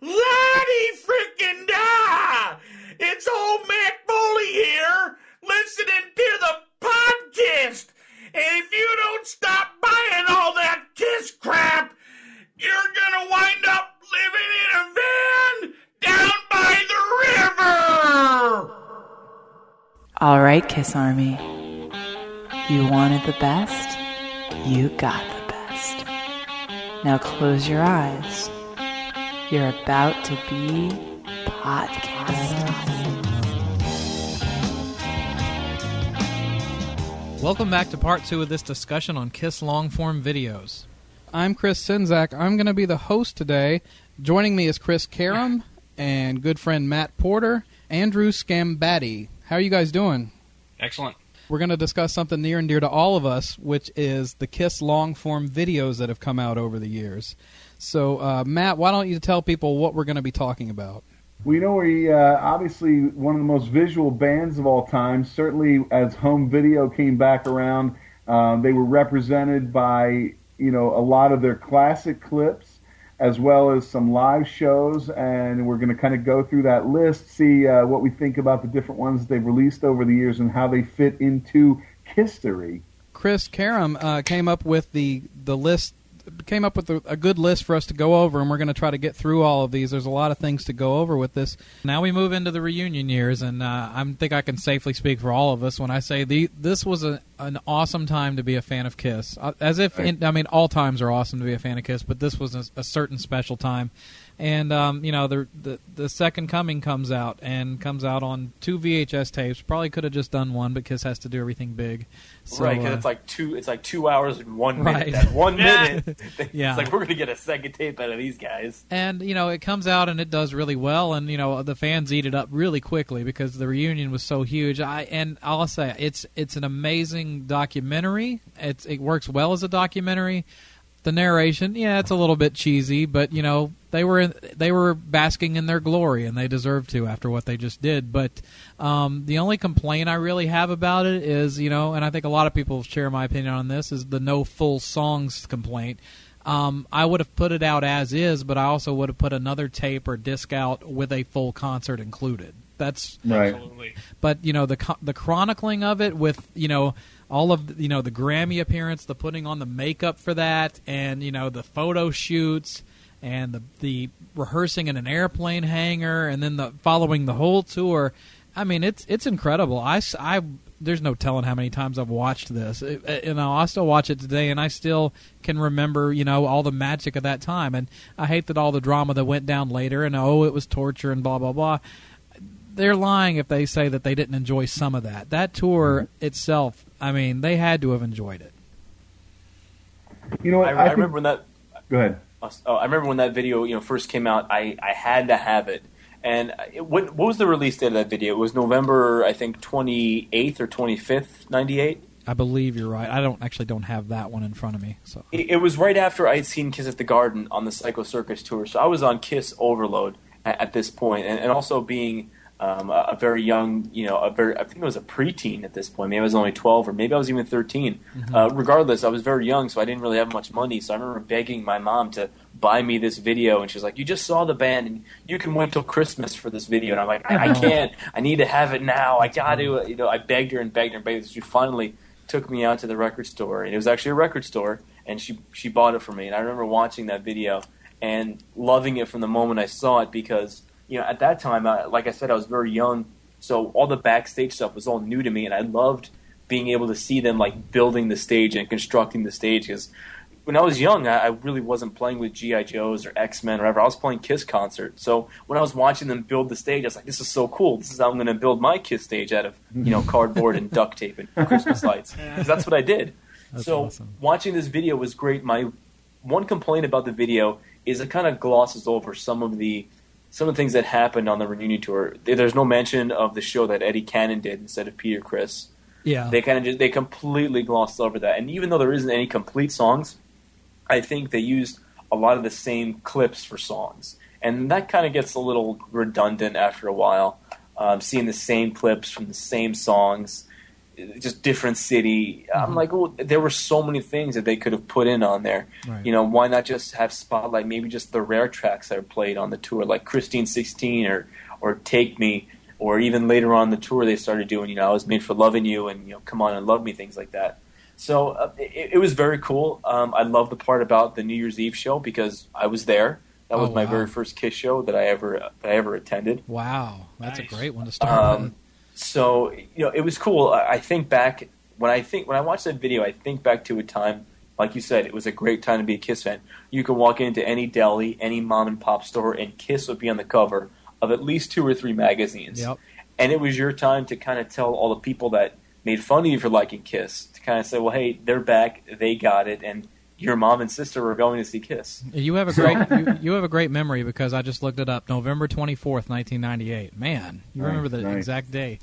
Lottie freaking da! It's old Matt Foley here, listening to the podcast. And if you don't stop buying all that kiss crap, you're gonna wind up living in a van down by the river! All right, Kiss Army. You wanted the best, you got the best. Now close your eyes. You're about to be podcasted. Welcome back to part two of this discussion on Kiss long form videos. I'm Chris Czynszak. I'm going to be the host today. Joining me is Chris Karam and good friend Matt Porter, Andrew Scambatti. How are you guys doing? Excellent. We're going to discuss something near and dear to all of us, which is the Kiss long form videos that have come out over the years. So, uh, Matt, why don't you tell people what we're going to be talking about? We know we uh, obviously one of the most visual bands of all time. Certainly, as home video came back around, uh, they were represented by you know a lot of their classic clips, as well as some live shows. And we're going to kind of go through that list, see uh, what we think about the different ones they've released over the years and how they fit into history. Chris Karam uh, came up with the the list came up with a, a, good list for us to go over, and we're going to try to get through all of these. There's a lot of things to go over with this. Now we move into the reunion years, and uh, I think I can safely speak for all of us when I say the this was a, an awesome time to be a fan of Kiss. Uh, as if, in, I mean, all times are awesome to be a fan of Kiss, but this was a, a certain special time and um, you know the, the the second coming comes out and comes out on two VHS tapes. Probably could have just done one, but Kiss has to do everything big. So, right, because uh, it's like two. It's like two hours and one Right. minute. That one minute. Yeah. It's like we're gonna get a second tape out of these guys. and you know it comes out and it does really well, and you know the fans eat it up really quickly because the reunion was so huge. I and I'll say it's it's an amazing documentary. It's it works well as a documentary. The narration, yeah, it's a little bit cheesy, but you know they were in, they were basking in their glory, and they deserve to after what they just did. But um, the only complaint I really have about it is, you know, and I think a lot of people share my opinion on this, is the no full songs complaint. Um, I would have put it out as is, but I also would have put another tape or disc out with a full concert included. That's Right. Absolutely. but you know the the chronicling of it with you know all of the, you know the Grammy appearance, the putting on the makeup for that, and you know the photo shoots and the the rehearsing in an airplane hangar, and then the following the whole tour. I mean, it's it's incredible. I, I- there's no telling how many times I've watched this. You know, I still watch it today, and I still can remember you know all the magic of that time. And I hate that all the drama that went down later, and oh, it was torture and blah blah blah they're lying if they say that they didn't enjoy some of that. That tour mm-hmm. itself, I mean, they had to have enjoyed it. You know what? I, I, think- remember when that. Go ahead. Oh, I remember when that video you know first came out. I, I had to have it. And it, what what was the release date of that video? It was November, I think, twenty eighth or twenty fifth, ninety eight. I believe you're right. I don't actually don't have that one in front of me. So It, it was right after I had seen Kiss at the Garden on the Psycho Circus tour, so I was on Kiss overload at, at this point, and, and also being um, a, a very young, you know, a very I think I was a preteen at this point. Maybe I was only twelve, or maybe I was even 13 Uh, regardless, I was very young, so I didn't really have much money. So I remember begging my mom to buy me this video, and she's like, "You just saw the band, and you can wait till Christmas for this video." And I'm like, "I, I can't. I need to have it now. I got to." You know, I begged her and begged her and begged her. She finally took me out to the record store, and it was actually a record store, and she she bought it for me. And I remember watching that video and loving it from the moment I saw it because you know at that time, I, like I said, I was very young, so all the backstage stuff was all new to me, and I loved being able to see them like building the stage and constructing the stage because. When I was young, I I really wasn't playing with GI Joes or X Men or whatever. I was playing Kiss concert. So when I was watching them build the stage, I was like, "This is so cool! This is how I'm going to build my Kiss stage out of you know cardboard and duct tape and Christmas lights." 'Cause that's what I did. That's so awesome. watching this video was great. My one complaint about the video is it kind of glosses over some of the some of the things that happened on the reunion tour. There's no mention of the show that Eddie Kanon did instead of Peter Criss. yeah, They kind of just they completely glossed over that. And even though there isn't any complete songs, I think they used a lot of the same clips for songs, and that kind of gets a little redundant after a while. Um, seeing the same clips from the same songs, just different city. I'm Mhm. like, well, there were so many things that they could have put in on there. Right. You know, why not just have spotlight? Maybe just the rare tracks that are played on the tour, like Christine 16 or or Take Me, or even later on the tour they started doing. You know, I was made for loving you, and you know, come on and love me, things like that. So uh, it, it was very cool. Um, I love the part about the New Year's Eve show because I was there. That was Oh, my wow. very first Kiss show that I ever that I ever attended. Wow, that's Nice. a great one to start Um, so you know, it was cool. I I think back when I think when I watched that video, I think back to a time, like you said, it was a great time to be a Kiss fan. You could walk into any deli, any mom and pop store, and Kiss would be on the cover of at least two or three magazines. Yep. And it was your time to kind of tell all the people that made fun of you for liking Kiss to kind of say, well, hey, they're back, they got it, and your mom and sister were going to see Kiss. You have a great you, you have a great memory because I just looked it up. November twenty fourth, nineteen ninety eight. Man, you Nice, remember the nice. exact day.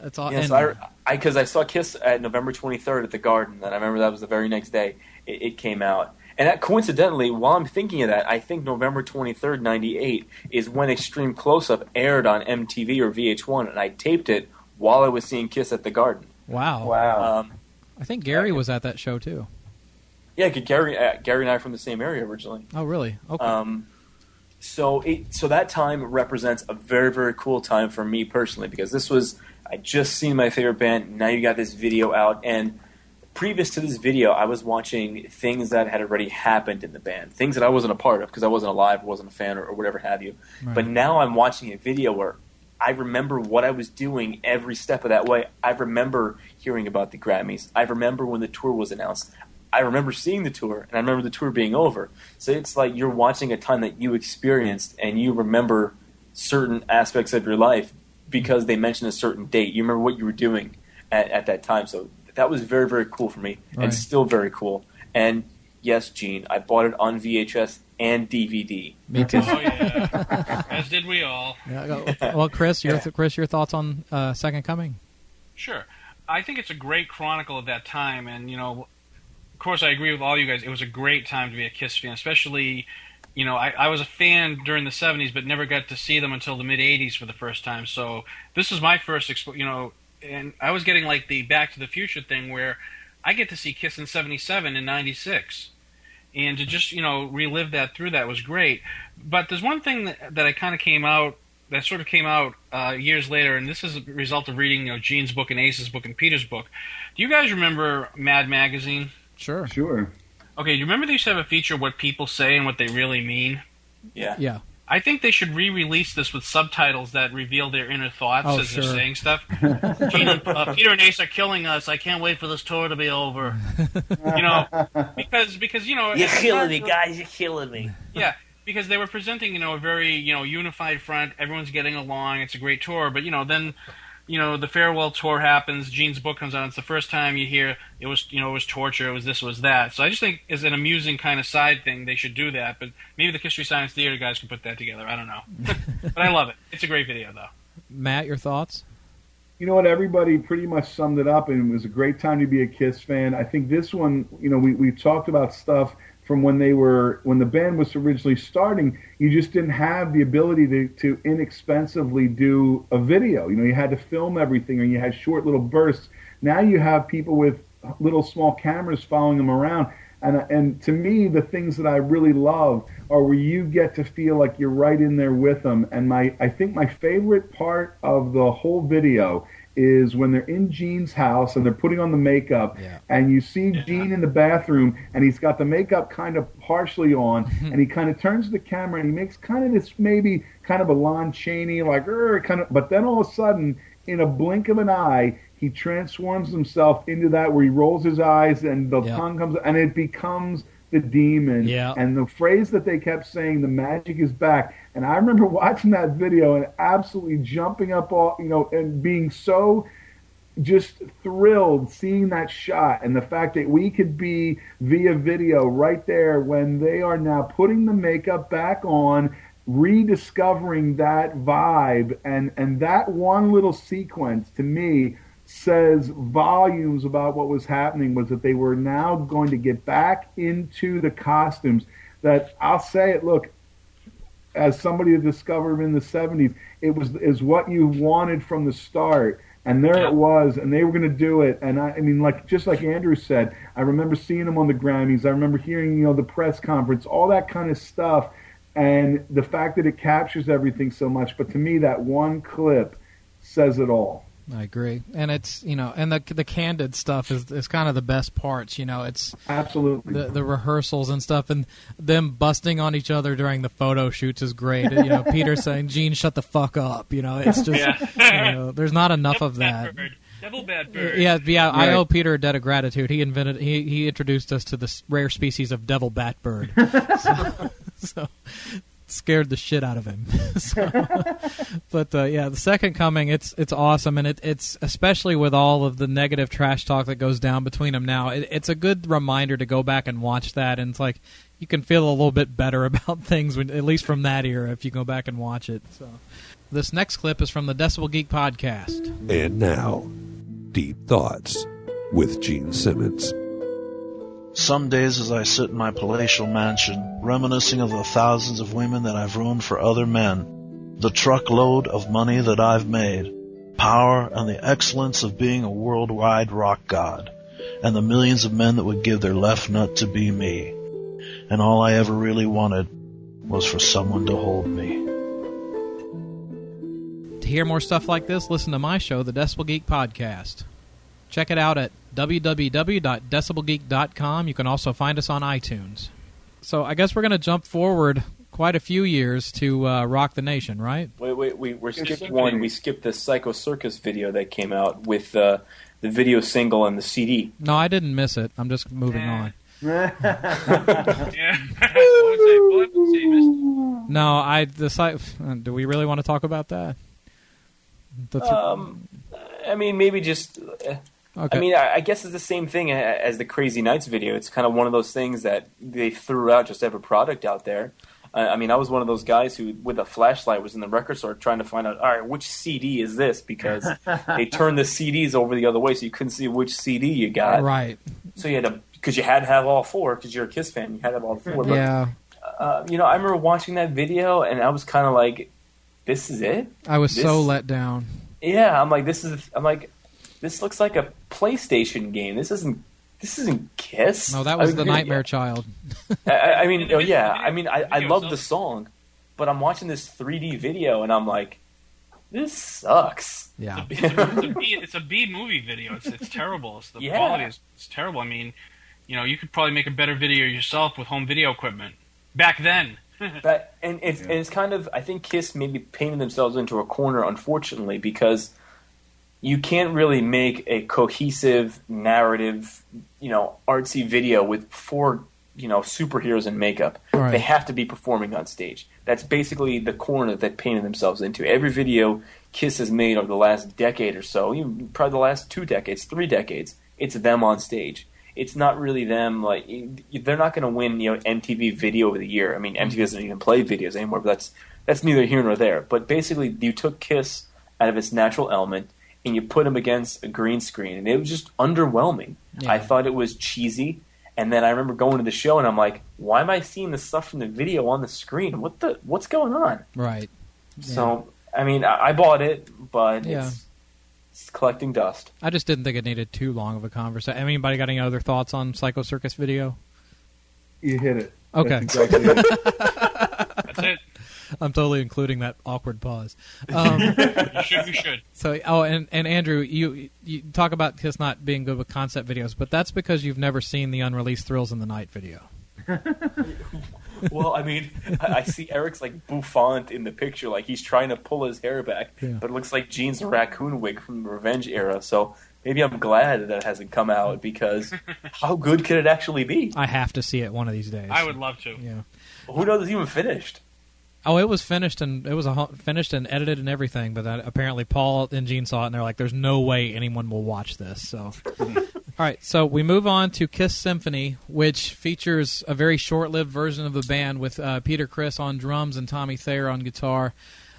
That's all. Yes, and- I because I, saw Kiss at November 23rd at the Garden, and I remember that was the very next day it, it came out. And that, coincidentally, while I'm thinking of that, I think November 23rd, 98 is when Extreme Close Up aired on MTV or VH1, and I taped it while I was seeing Kiss at the Garden. wow. Wow. Um, I think Gary was at that show too. Yeah, Gary, uh, Gary and I are from the same area originally. Oh, really? Okay. Um, so it, so that time represents a very very cool time for me personally because this was I just seen my favorite band. Now you got this video out, and previous to this video, I was watching things that had already happened in the band, things that I wasn't a part of because I wasn't alive, wasn't a fan, or, or whatever have you. Right. But now I'm watching a video where I remember what I was doing every step of that way. I remember hearing about the Grammys. I remember when the tour was announced. I remember seeing the tour, and I remember the tour being over. So it's like you're watching a time that you experienced, and you remember certain aspects of your life because they mentioned a certain date. You remember what you were doing at, at that time. So that was very, very cool for me, Right. and still very cool. And yes, Gene, I bought it on VHS and DVD. Me too. Oh yeah, as did we all. Yeah, well, Chris, your Chris, your thoughts on uh, Second Coming? Sure. I think it's a great chronicle of that time, and you know, of course, I agree with all you guys. It was a great time to be a Kiss fan, especially, you know, I, I was a fan during the '70s, but never got to see them until the mid '80s for the first time. So this was my first, expo- you know, and I was getting like the Back to the Future thing where I get to see Kiss in '77 and '96. And to just you know relive that through that was great, but there's one thing that, that I kind of came out that sort of came out uh, years later, and this is a result of reading you know Gene's book and Ace's book and Peter's book. Do you guys remember Mad Magazine? Sure. Sure. Okay, do you remember they used to have a feature of what people say and what they really mean? Yeah. Yeah. I think they should re-release this with subtitles that reveal their inner thoughts Oh, as sure. they're saying stuff. Gene and, uh, Peter and Ace are killing us. I can't wait for this tour to be over. You know, because because you know You're killing time- me, guys. You're killing me. Yeah, because they were presenting, you know, a very, you know, unified front. Everyone's getting along. It's a great tour. But, you know, then, you know, the farewell tour happens. Gene's book comes out. It's the first time you hear it was, you know, it was torture. It was this, it was that. So I just think as an amusing kind of side thing, they should do that. But maybe the Mystery Science Theater guys can put that together. I don't know. but I love it. It's a great video, though. Matt, your thoughts? You know what? Everybody pretty much summed it up, and it was a great time to be a Kiss fan. I think this one, you know, we we talked about stuff from when they were when the band was originally starting. You just didn't have the ability to to inexpensively do a video. You know, you had to film everything, or you had short little bursts. Now you have people with little small cameras following them around. And, and to me, the things that I really love are where you get to feel like you're right in there with them. And my, I think my favorite part of the whole video is when they're in Gene's house and they're putting on the makeup, Yeah. and you see Gene in the bathroom, and he's got the makeup kind of partially on, and he kind of turns to the camera and he makes kind of this maybe kind of a Lon Chaney like, kind of, but then all of a sudden, in a blink of an eye, he transforms himself into that where he rolls his eyes and the Yeah. tongue comes and it becomes the demon. Yeah. And the phrase that they kept saying, the magic is back. And I remember watching that video and absolutely jumping up all you know and being so just thrilled seeing that shot and the fact that we could be via video right there when they are now putting the makeup back on rediscovering that vibe and and that one little sequence to me says volumes about what was happening was that they were now going to get back into the costumes that I'll say it look as somebody discovered in the 70s it was is what you wanted from the start And there it was, and they were going to do it. And I, I mean, like just like Andrew said, I remember seeing them on the Grammys. I remember hearing, you know, the press conference, all that kind of stuff, and the fact that it captures everything so much. But to me, that one clip says it all. I agree, and it's you know, and the the candid stuff is is kind of the best parts. You know, it's Absolutely. the the rehearsals and stuff, and them busting on each other during the photo shoots is great. you know, Peter saying, "Gene, shut the fuck up." You know, it's just Yeah. you know, there's not enough Devil of that. bird. Devil bad bird. Yeah, yeah. I owe Peter a debt of gratitude. He invented, he he introduced us to this rare species of devil bat bird. so, so scared the shit out of him. so, but uh, yeah, the second coming, it's it's awesome, and it, it's especially with all of the negative trash talk that goes down between them now. It, it's a good reminder to go back and watch that, and it's like you can feel a little bit better about things, when, at least from that era, if you go back and watch it. So. This next clip is from the Decibel Geek podcast. And now, Deep Thoughts with Gene Simmons. Some days as I sit in my palatial mansion, reminiscing of the thousands of women that I've ruined for other men, the truckload of money that I've made, power and the excellence of being a worldwide rock god, and the millions of men that would give their left nut to be me. And all I ever really wanted was for someone to hold me. To hear more stuff like this, listen to my show, the Decibel Geek Podcast. Check it out at www.decibelgeek.com. You can also find us on iTunes. So I guess we're going to jump forward quite a few years to uh, Rock the Nation, right? Wait, wait, we we skipped one. We skipped the Psycho Circus video that came out with uh, the video single and the CD. No, I didn't miss it. I'm just moving Nah. on. Yeah. I would say, well, I would say, Mr. No, I decide. Do we really want to talk about that? The th- Um, I mean, maybe just. Uh, okay. I mean, I, I guess it's the same thing as the Crazy Nights video. It's kind of one of those things that they threw out just to have a product out there. I I mean, I was one of those guys who, with a flashlight, was in the record store trying to find out, all right, which CD is this? Because they turned the CDs over the other way, so you couldn't see which CD you got. right. So you had to, because you had to have all four, because you're a Kiss fan, you had to have all four. But, Yeah, uh, you know, I remember watching that video, and I was kind of like, this is it? I was so let down. Yeah, I'm like, this is. I'm like, this looks like a PlayStation game. This isn't. This isn't Kiss. No, that was I the mean, Nightmare Child. I, I- I mean, oh, yeah. I mean, I, I love the song, but I'm watching this 3D video, and I'm like, this sucks. Yeah. it's, a B, it's a B movie video. It's it's terrible. It's, the Yeah. quality is it's terrible. I mean, you know, you could probably make a better video yourself with home video equipment. Back then, But and it's and it's kind of I think Kiss maybe painted themselves into a corner, unfortunately, because you can't really make a cohesive narrative, you know, artsy video with four, you know, superheroes in makeup. Right. They have to be performing on stage. That's basically the corner that painted themselves into. Every video Kiss has made over the last decade or so, even probably the last two decades, three decades, it's them on stage. It's not really them. Like they're not going to win, you know, MTV Video of the Year. I mean, MTV mm-hmm. doesn't even play videos anymore. But that's that's neither here nor there. But basically, you took Kiss out of its natural element and you put them against a green screen, and it was just underwhelming. Yeah. I thought it was cheesy. And then I remember going to the show, and I'm like, "Why am I seeing the stuff from the video on the screen? What the? What's going on?" Right. So, I mean, I, I bought it, but Yeah. it's, it's collecting dust. I just didn't think it needed too long of a conversation. Anybody got any other thoughts on Psycho Circus video? You hit it. Okay. That's exactly it. that's it. I'm totally including that awkward pause. Um, You should. You should. so, oh, and, and Andrew, you you talk about Kiss not being good with concept videos, but that's because you've never seen the unreleased Thrills in the Night video. well, I mean, I, I see Eric's like bouffant in the picture, like he's trying to pull his hair back, Yeah. but it looks like Gene's raccoon wig from the Revenge era. So maybe I'm glad that it hasn't come out because how good could it actually be? I have to see it one of these days. I would love to. Yeah. Who knows it's even finished? Oh, it was finished and it was a, finished and edited and everything, but apparently Paul and Gene saw it and they're like, "There's no way anyone will watch this." So, all right, so we move on to Kiss Symphony, which features a very short-lived version of the band with uh, Peter Criss on drums and Tommy Thayer on guitar.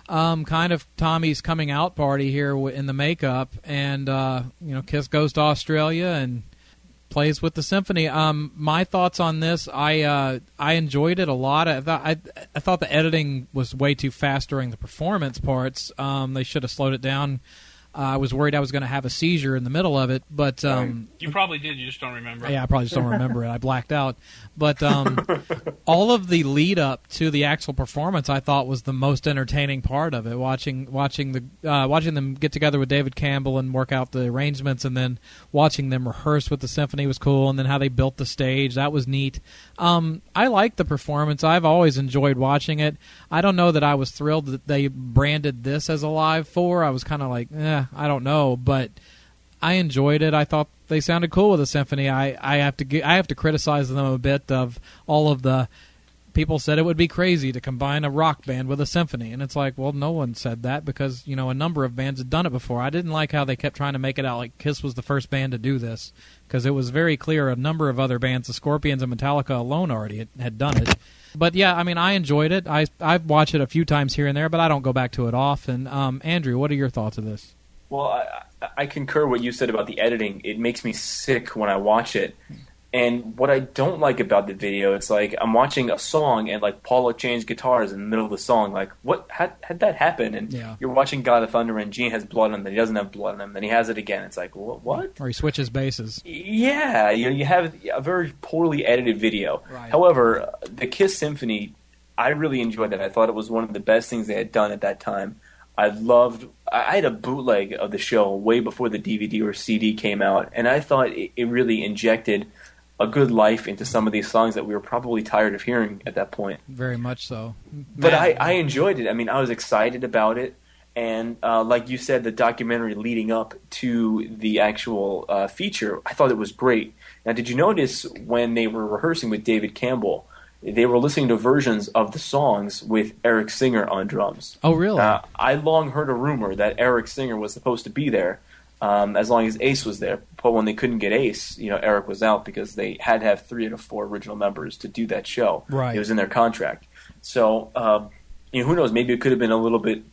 Um, kind of Tommy's coming out party here in the makeup, and uh, you know, Kiss goes to Australia and plays with the symphony. Um, my thoughts on this, I uh, I enjoyed it a lot. I thought I, I thought the editing was way too fast during the performance parts. Um, they should have slowed it down Uh, I was worried I was going to have a seizure in the middle of it, but um, You probably did. You just don't remember. yeah, I probably just don't remember it. I blacked out. But um, all of the lead up to the actual performance, I thought was the most entertaining part of it. Watching watching the uh, watching them get together with David Campbell and work out the arrangements, and then watching them rehearse with the symphony was cool. And then how they built the stage that was neat. Um, I liked the performance. I've always enjoyed watching it. I don't know that I was thrilled that they branded this as a live four. I was kind of like, eh, I don't know, but. I enjoyed it. I thought they sounded cool with the symphony. I, I have to gi- I have to criticize them a bit of all of the people said it would be crazy to combine a rock band with a symphony, and it's like, well, no one said that because you know a number of bands had done it before. I didn't like how they kept trying to make it out like Kiss was the first band to do this because it was very clear a number of other bands, the Scorpions and Metallica alone, already had, had done it. But yeah, I mean, I enjoyed it. I I've watched it a few times here and there, but I don't go back to it often. Um, Andrew, what are your thoughts of this? Well, I, I concur what you said about the editing. It makes me sick when I watch it. And what I don't like about the video, it's like I'm watching a song and like Paula changed guitars in the middle of the song. Like, what? How had that happen? And Yeah. you're watching God of Thunder and Gene has blood on him, then he doesn't have blood on him, then he has it again. It's like, what? what? Or he switches basses. Yeah, you know, you have a very poorly edited video. Right. However, the Kiss Symphony, I really enjoyed that. I thought it was one of the best things they had done at that time. I loved. I had a bootleg of the show way before the DVD or CD came out, and I thought it, it really injected a good life into some of these songs that we were probably tired of hearing at that point. Very much so. But I, I enjoyed it. I mean, I was excited about it. And uh, like you said, the documentary leading up to the actual uh, feature, I thought it was great. Now, did you notice when they were rehearsing with David Campbell, they were listening to versions of the songs with Eric Singer on drums? Oh, really? Uh, I long heard a rumor that Eric Singer was supposed to be there um, as long as Ace was there. But when they couldn't get Ace, you know, Eric was out because they had to have three out of four original members to do that show. Right. It was in their contract. So, um, you know, who knows? Maybe it could have been a little bit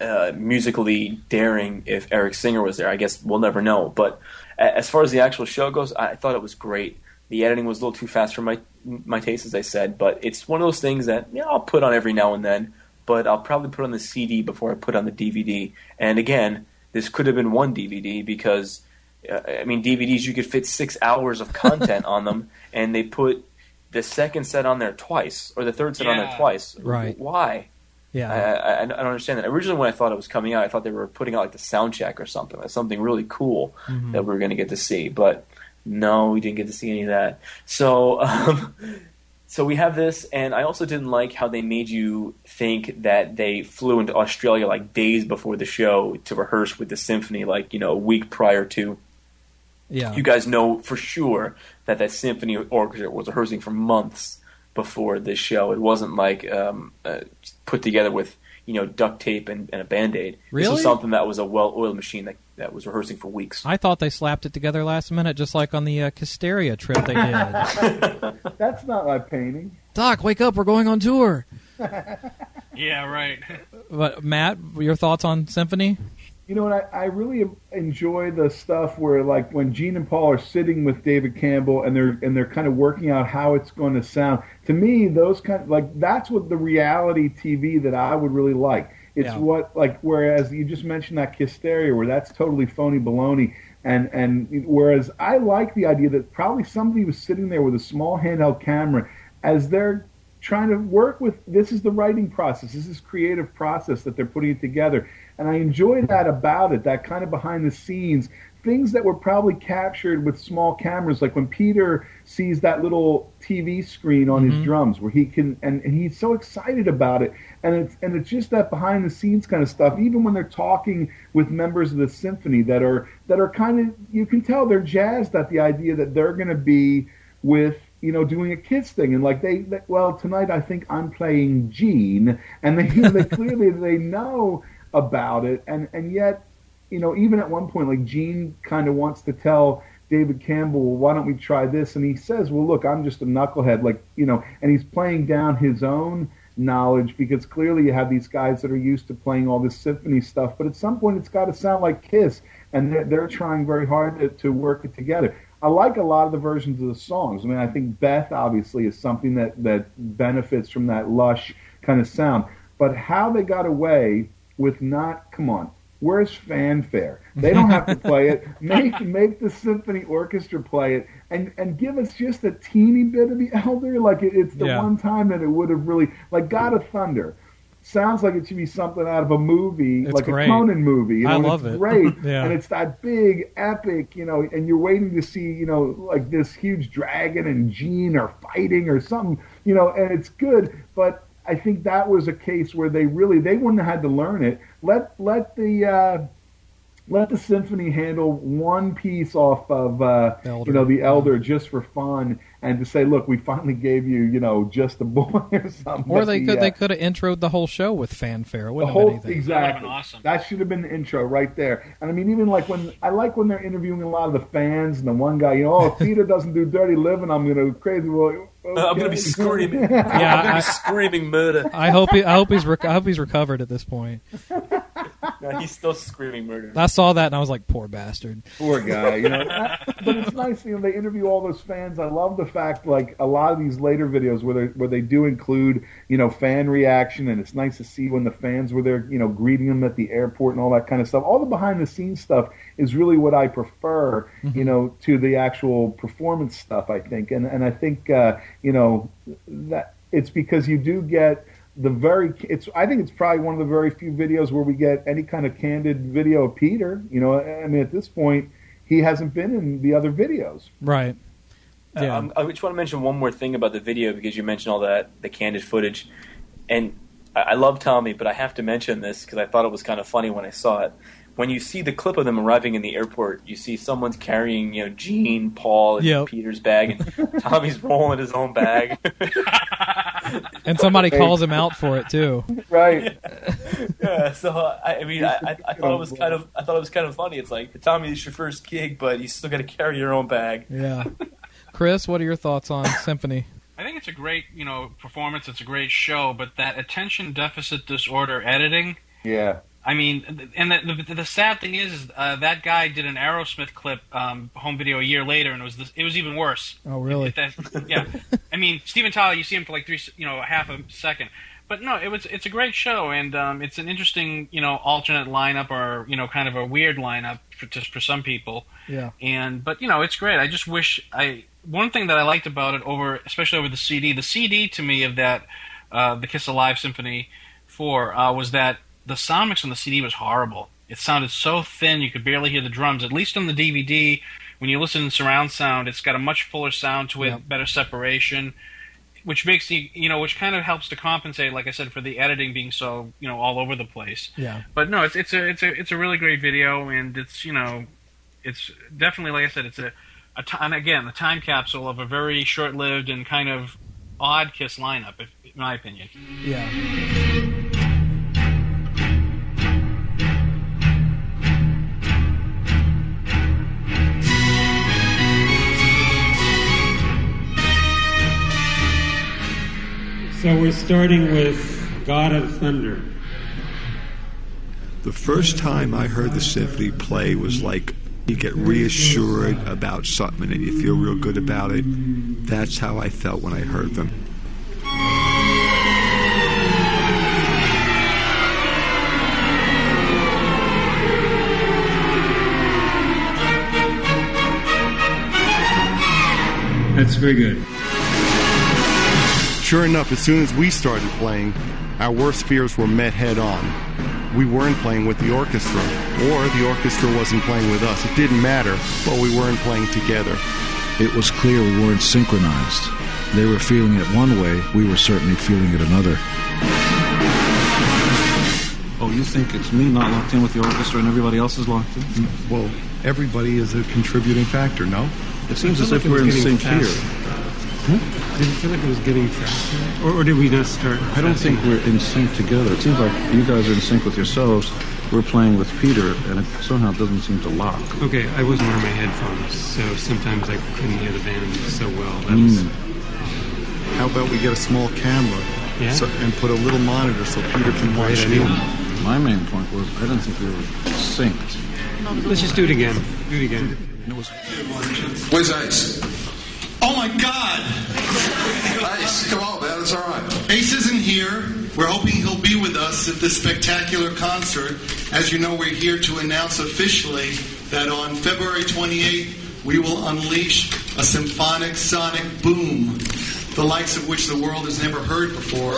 uh, musically daring if Eric Singer was there. I guess we'll never know. But as far as the actual show goes, I thought it was great. The editing was a little too fast for my my taste, as I said. But it's one of those things that yeah, I'll put on every now and then. But I'll probably put on the CD before I put on the DVD. And again, this could have been one DVD because uh, I mean DVDs you could fit six hours of content on them, and they put the second set on there twice or the third set on there twice. Right. Why? yeah. I, I, I don't understand that. Originally, when I thought it was coming out, I thought they were putting out like the sound check or something, like something really cool Mm-hmm. that we were going to get to see. But no, we didn't get to see any of that. So, um, so we have this, and I also didn't like how they made you think that they flew into Australia like days before the show to rehearse with the symphony, like you know, a week prior to yeah. you guys know for sure that that symphony orchestra was rehearsing for months before this show. It wasn't like um, uh, put together with you know duct tape and, and a band aid. This Really? was something that was a well-oiled machine that, that was rehearsing for weeks. I thought they slapped it together last minute, just like on the uh, Kisteria trip they did. That's not my painting. Doc, wake up! We're going on tour. Yeah, right. But Matt, your thoughts on Symphony? You know, and I, I really enjoy the stuff where, like, when Gene and Paul are sitting with David Campbell and they're and they're kind of working out how it's going to sound. To me, those kind like that's what the reality TV that I would really like. It's Yeah. what like whereas you just mentioned that Kisteria where that's totally phony baloney. And and whereas I like the idea that probably somebody was sitting there with a small handheld camera as they're trying to work with this is the writing process this is creative process that they're putting it together and i enjoy that about it that kind of behind the scenes things that were probably captured with small cameras like when peter sees that little tv screen on his mm-hmm. drums where he can and, and he's so excited about it. And it's and it's just that behind the scenes kind of stuff even when they're talking with members of the symphony that are that are kind of you can tell they're jazzed at the idea that they're going to be with you know doing a kids thing. And like they, they well tonight i think i'm playing gene. And they they clearly they know about it and and yet you know even at one point like gene kind of wants to tell david campbell well, why don't we try this and he says well look i'm just a knucklehead like you know and he's playing down his own knowledge because clearly you have these guys that are used to playing all this symphony stuff but at some point it's got to sound like kiss and they're, they're trying very hard to, to work it together I like a lot of the versions of the songs. I mean, I think Beth obviously is something that that benefits from that lush kind of sound. But how they got away with not, come on, Where's fanfare? They don't have to play it. Make make the symphony orchestra play it, and and give us just a teeny bit of the Elder. Like it, it's the Yeah. one time that it would have really like God of Thunder. Sounds like it should be something out of a movie, It's like great. a Conan movie. You know, I and love it's it. Great, Yeah. and it's that big, epic, you know, and you're waiting to see, you know, like this huge dragon and Gene are fighting or something, you know, and it's good. But I think that was a case where they really they wouldn't have had to learn it. Let let the uh, let the symphony handle one piece off of uh, you know the elder just for fun, and to say, look, we finally gave you, you know, just a boy or something. Or But they the, could uh, they could have introed the whole show with fanfare. It the wouldn't whole have anything. exactly. been awesome. That should have been the intro right there. And I mean, even like when I like when they're interviewing a lot of the fans, and the one guy, you know, oh, if Peter doesn't do dirty living, I'm gonna go crazy. Well, Oh, I'm going to be screaming. Yeah, I'm going to I- be screaming murder. I hope he, I hope he's rec- I hope he's recovered at this point. No, he's still screaming murder. I saw that and I was like, poor bastard. Poor guy, you know. but it's nice, you know. They interview all those fans. I love the fact, like a lot of these later videos where they where they do include, you know, fan reaction, and it's nice to see when the fans were there, you know, greeting them at the airport and all that kind of stuff. All the behind the scenes stuff is really what I prefer, you know, to the actual performance stuff. I think, and and I think, uh, you know, that it's because you do get the very it's i think it's probably one of the very few videos where we get any kind of candid video of peter you know i mean at this point he hasn't been in the other videos Right. Uh, Yeah. um, I just want to mention one more thing about the video because you mentioned all that the candid footage, and I, I love Tommy, but I have to mention this because I thought it was kind of funny when I saw it. When you see the clip of them arriving in the airport, you see someone's carrying, you know, Gene, Paul, and Yep. Peter's bag, and Tommy's rolling his own bag. And somebody calls him out for it too. right yeah, so I, I mean, I, I, I thought it was kind of, I thought it was kind of funny. It's like Tommy, it's your first gig, but you still got to carry your own bag. Yeah. Chris, what are your thoughts on Symphony? I think it's a great, you know, performance. It's a great show, but that attention deficit disorder editing. yeah I mean, and the, the, the sad thing is, is uh, that guy did an Aerosmith clip, um, home video a year later, and it was this, it was even worse. Oh, really? That- yeah, I mean, Steven Tyler, you see him for like three, you know, half a second, but no, it was it's a great show, and um, it's an interesting, you know, alternate lineup or you know, kind of a weird lineup for, just for some people. Yeah. And but you know, it's great. I just wish I one thing that I liked about it over, especially over the CD. The CD to me of that, uh, the Kiss Alive Symphony Four uh, was that the sound mix on the CD was horrible. It sounded so thin you could barely hear the drums. At least on the DVD, when you listen to surround sound, it's got a much fuller sound to it, better separation, which makes the you know which kind of helps to compensate, like I said, for the editing being so you know all over the place. Yeah. But no, it's it's a it's a it's a really great video, and it's you know, it's definitely like I said, it's a, a ti- and again the time capsule of a very short-lived and kind of odd Kiss lineup, if, in my opinion. Yeah. So we're starting with God of Thunder. The first time I heard the symphony play was like you get reassured about something and you feel real good about it. That's how I felt when I heard them. That's very good. Sure enough, as soon as we started playing, our worst fears were met head on. We weren't playing with the orchestra, or the orchestra wasn't playing with us. It didn't matter, but we weren't playing together. It was clear we weren't synchronized. They were feeling it one way, we were certainly feeling it another. Oh, you think it's me not locked in with the orchestra and everybody else is locked in? Well, everybody is a contributing factor, no? It seems I as if like we're in sync here. Faster. Did it feel like it was getting faster? Or, or did we not start? I don't think we're in sync together. It seems like you guys are in sync with yourselves. We're playing with Peter, and it somehow doesn't seem to lock. Okay, I wasn't wearing my headphones, so sometimes I couldn't hear the band so well. That was, hmm. How about we get a small camera Yeah. so, and put a little monitor so Peter can watch Great you? My main point was I didn't think we were synced. Let's just do it again. Do it again. Where's Ice? Oh my God! Ace, come on, man. It's all right. Ace isn't here. We're hoping he'll be with us at this spectacular concert. As you know, we're here to announce officially that on February 28th, we will unleash a symphonic sonic boom, the likes of which the world has never heard before.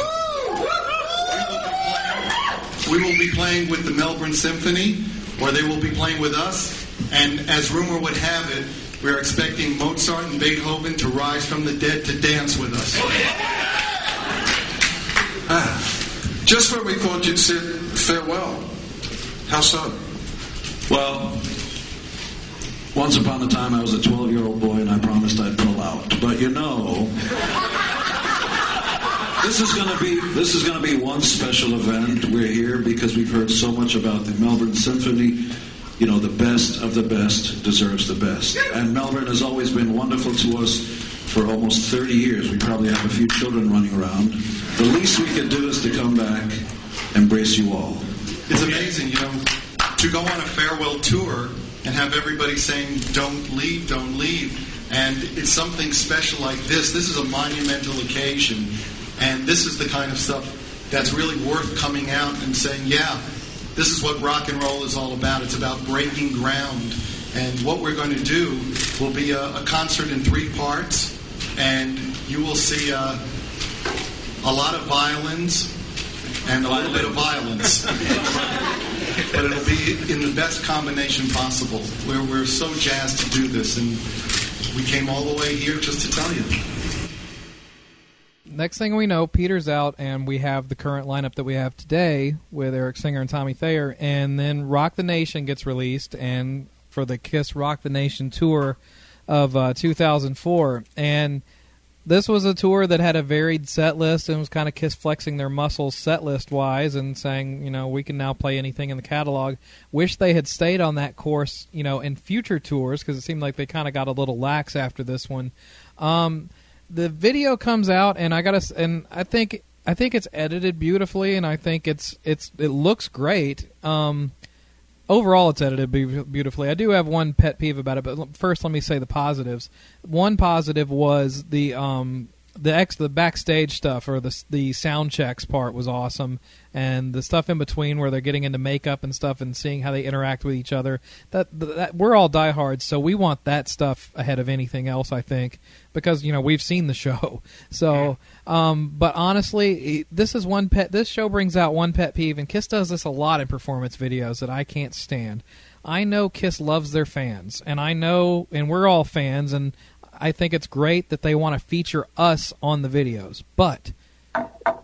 We will be playing with the Melbourne Symphony, or they will be playing with us. And as rumor would have it, we are expecting Mozart and Beethoven to rise from the dead to dance with us. Ah, just when we thought you'd said farewell. How so? Well, once upon a time I was a 12 year old boy and I promised I'd pull out. But you know, this is going to be this is going to be one special event. We're here because we've heard so much about the Melbourne Symphony. You know, the best of the best deserves the best. And Melbourne has always been wonderful to us for almost 30 years. We probably have a few children running around. The least we can do is to come back, embrace you all. It's amazing, you know, to go on a farewell tour and have everybody saying, don't leave, don't leave. And it's something special like this. This is a monumental occasion. And this is the kind of stuff that's really worth coming out and saying, yeah, this is what rock and roll is all about. It's about breaking ground. And what we're going to do will be a, a concert in three parts. And you will see uh, a lot of violins and a little bit of violence. but it'll be in the best combination possible. We're, we're so jazzed to do this. And we came all the way here just to tell you. Next thing we know, Peter's out, and we have the current lineup that we have today with Eric Singer and Tommy Thayer. And then Rock the Nation gets released, and for the Kiss Rock the Nation tour of uh, 2004. And this was a tour that had a varied set list and was kind of Kiss flexing their muscles set list wise and saying, you know, we can now play anything in the catalog. Wish they had stayed on that course, you know, in future tours because it seemed like they kind of got a little lax after this one. Um, the video comes out and I got to and I think I think it's edited beautifully and I think it's it's it looks great. Um, overall it's edited be- beautifully. I do have one pet peeve about it, but first let me say the positives. One positive was the um the ex the backstage stuff or the the sound checks part was awesome and the stuff in between where they're getting into makeup and stuff and seeing how they interact with each other that, that we're all diehards so we want that stuff ahead of anything else I think because you know we've seen the show. So um, but honestly this is one pet this show brings out one pet peeve and Kiss does this a lot in performance videos that I can't stand. I know Kiss loves their fans and I know and we're all fans and I think it's great that they want to feature us on the videos, but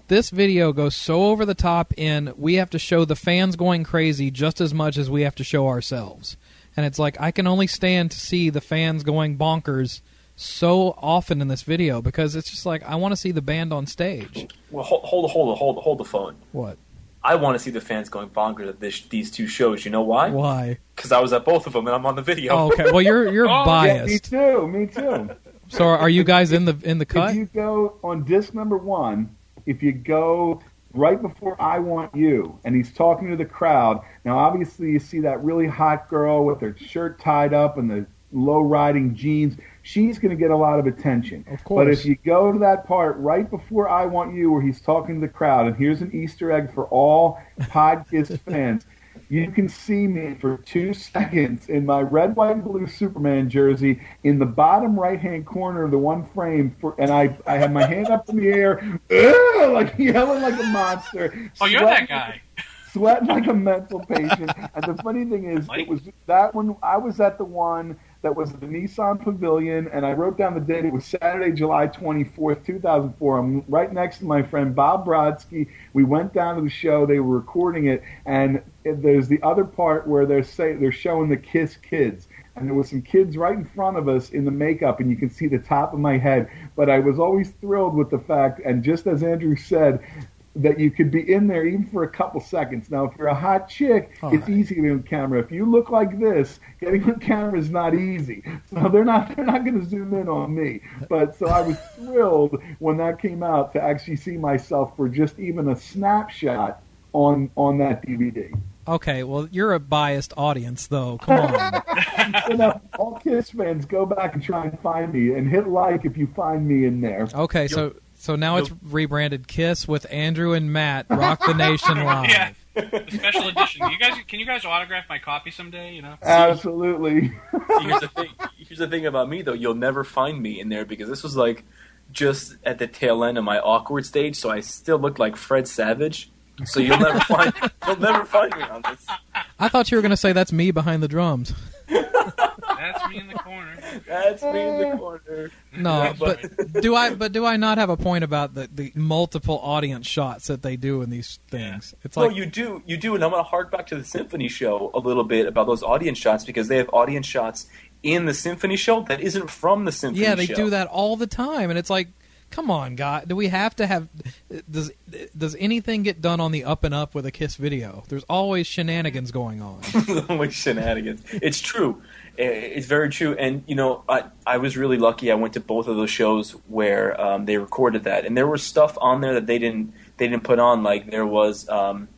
this video goes so over the top in we have to show the fans going crazy just as much as we have to show ourselves. And it's like I can only stand to see the fans going bonkers so often in this video because it's just like I want to see the band on stage. Well, hold, hold, hold, hold, hold the phone. What? I want to see the fans going bonkers at this, these two shows. You know why? Why? Because I was at both of them and I'm on the video. Oh, okay. Well, you're you're Oh, biased. Yeah, me too. Me too. So are you guys in the in the cut? If you go on disc number one, if you go right before I Want You, and he's talking to the crowd. Now, obviously, you see that really hot girl with her shirt tied up and the low riding jeans. She's going to get a lot of attention. Of course. But if you go to that part right before I Want You, where he's talking to the crowd, and here's an Easter egg for all podcast fans. You can see me for two seconds in my red, white, and blue Superman jersey in the bottom right hand corner of the one frame, for, and I, I have my hand up in the air, like yelling like a monster. Oh, you're sweating- that guy. Sweating like a mental patient. and the funny thing is, it was that one. I was at the one that was the Nissan Pavilion, and I wrote down the date. It was Saturday, July 24th, 2004. I'm right next to my friend Bob Brodsky. We went down to the show. They were recording it, and there's the other part where they're say they're showing the Kiss kids. And there was some kids right in front of us in the makeup, and you can see the top of my head. But I was always thrilled with the fact, and just as Andrew said, that you could be in there even for a couple seconds. Now, if you're a hot chick, All it's easy to be on camera. If you look like this, getting on camera is not easy. So they're not they're not going to zoom in on me. But so I was thrilled when that came out to actually see myself for just even a snapshot on on that DVD. Okay, well, you're a biased audience, though. Come on. so now, all Kiss fans, go back and try and find me, and hit like if you find me in there. Okay, so so now it's rebranded Kiss with Andrew and Matt Rock the Nation live. yeah, the special edition. You guys, can you guys autograph my copy someday? You know, Absolutely. here's the thing. Here's the thing about me though. You'll never find me in there because this was like just at the tail end of my awkward stage, so I still look like Fred Savage. So you'll never find you'll never find me on this. I thought you were going to say that's me behind the drums. That's me in the corner. That's me in the corner. No, but do I? But do I not have a point about the, the multiple audience shots that they do in these things? It's no, like you do, you do, and I'm going to hark back to the symphony show a little bit about those audience shots because they have audience shots in the symphony show that isn't from the symphony. yeah, they show. do that all the time, and it's like, come on, God, do we have to have? Does does anything get done on the up and up with a Kiss video? There's always shenanigans going on. like shenanigans. It's true. It's very true. And you know, I I was really lucky. I went to both of those shows where um, they recorded that, and there was stuff on there that they didn't they didn't put on. Like there was. Um,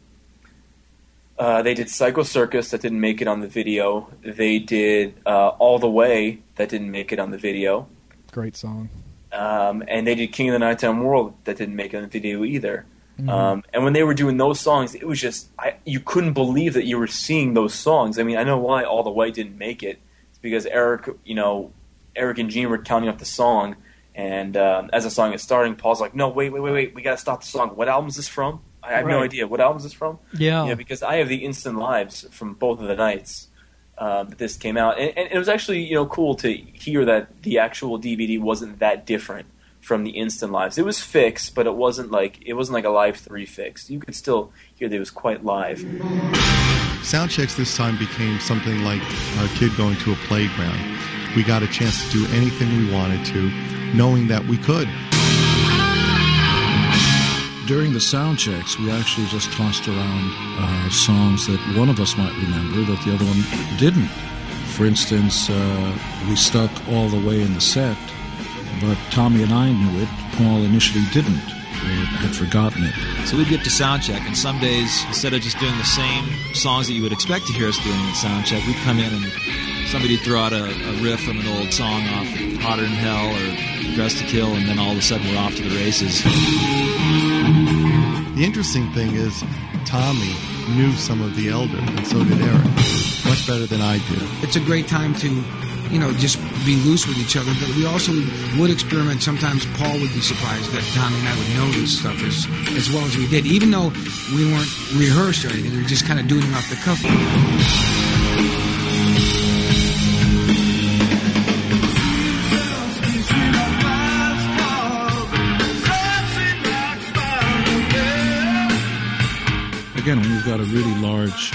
uh, they did Psycho Circus that didn't make it on the video. They did uh, All the Way that didn't make it on the video. Great song. Um, and they did King of the Nighttime World that didn't make it on the video either. Mhm. Um, and when they were doing those songs, it was just I, you couldn't believe that you were seeing those songs. I mean, I know why All the Way didn't make it. It's because Eric, you know, Eric and Gene were counting up the song, and um, as the song is starting, Paul's like, "No, wait, wait, wait, wait, we got to stop the song. What album is this from? I have no idea. What album is this from? Yeah. yeah, because I have the instant lives from both of the nights um, that this came out, and, and it was actually you know cool to hear that the actual DVD wasn't that different from the instant lives. It was fixed, but it wasn't like it wasn't like a live three fix. You could still hear that it was quite live. Sound checks this time became something like a kid going to a playground. We got a chance to do anything we wanted to, knowing that we could. During the sound checks, we actually just tossed around uh, songs that one of us might remember that the other one didn't. For instance, uh, we stuck all the way in the set, but Tommy and I knew it. Paul initially didn't, or had forgotten it. So we'd get to sound check, and some days, instead of just doing the same songs that you would expect to hear us doing at sound check, we'd come in and somebody would throw out a, a riff from an old song off Hotter Than Hell or Dressed to Kill, and then all of a sudden we're off to the races. The interesting thing is, Tommy knew some of the elder, and so did Eric. Much better than I did. It's a great time to, you know, just be loose with each other. But we also would experiment. Sometimes Paul would be surprised that Tommy and I would know this stuff as, as well as we did, even though we weren't rehearsed or anything. We were just kind of doing it off the cuff. Again, when you've got a really large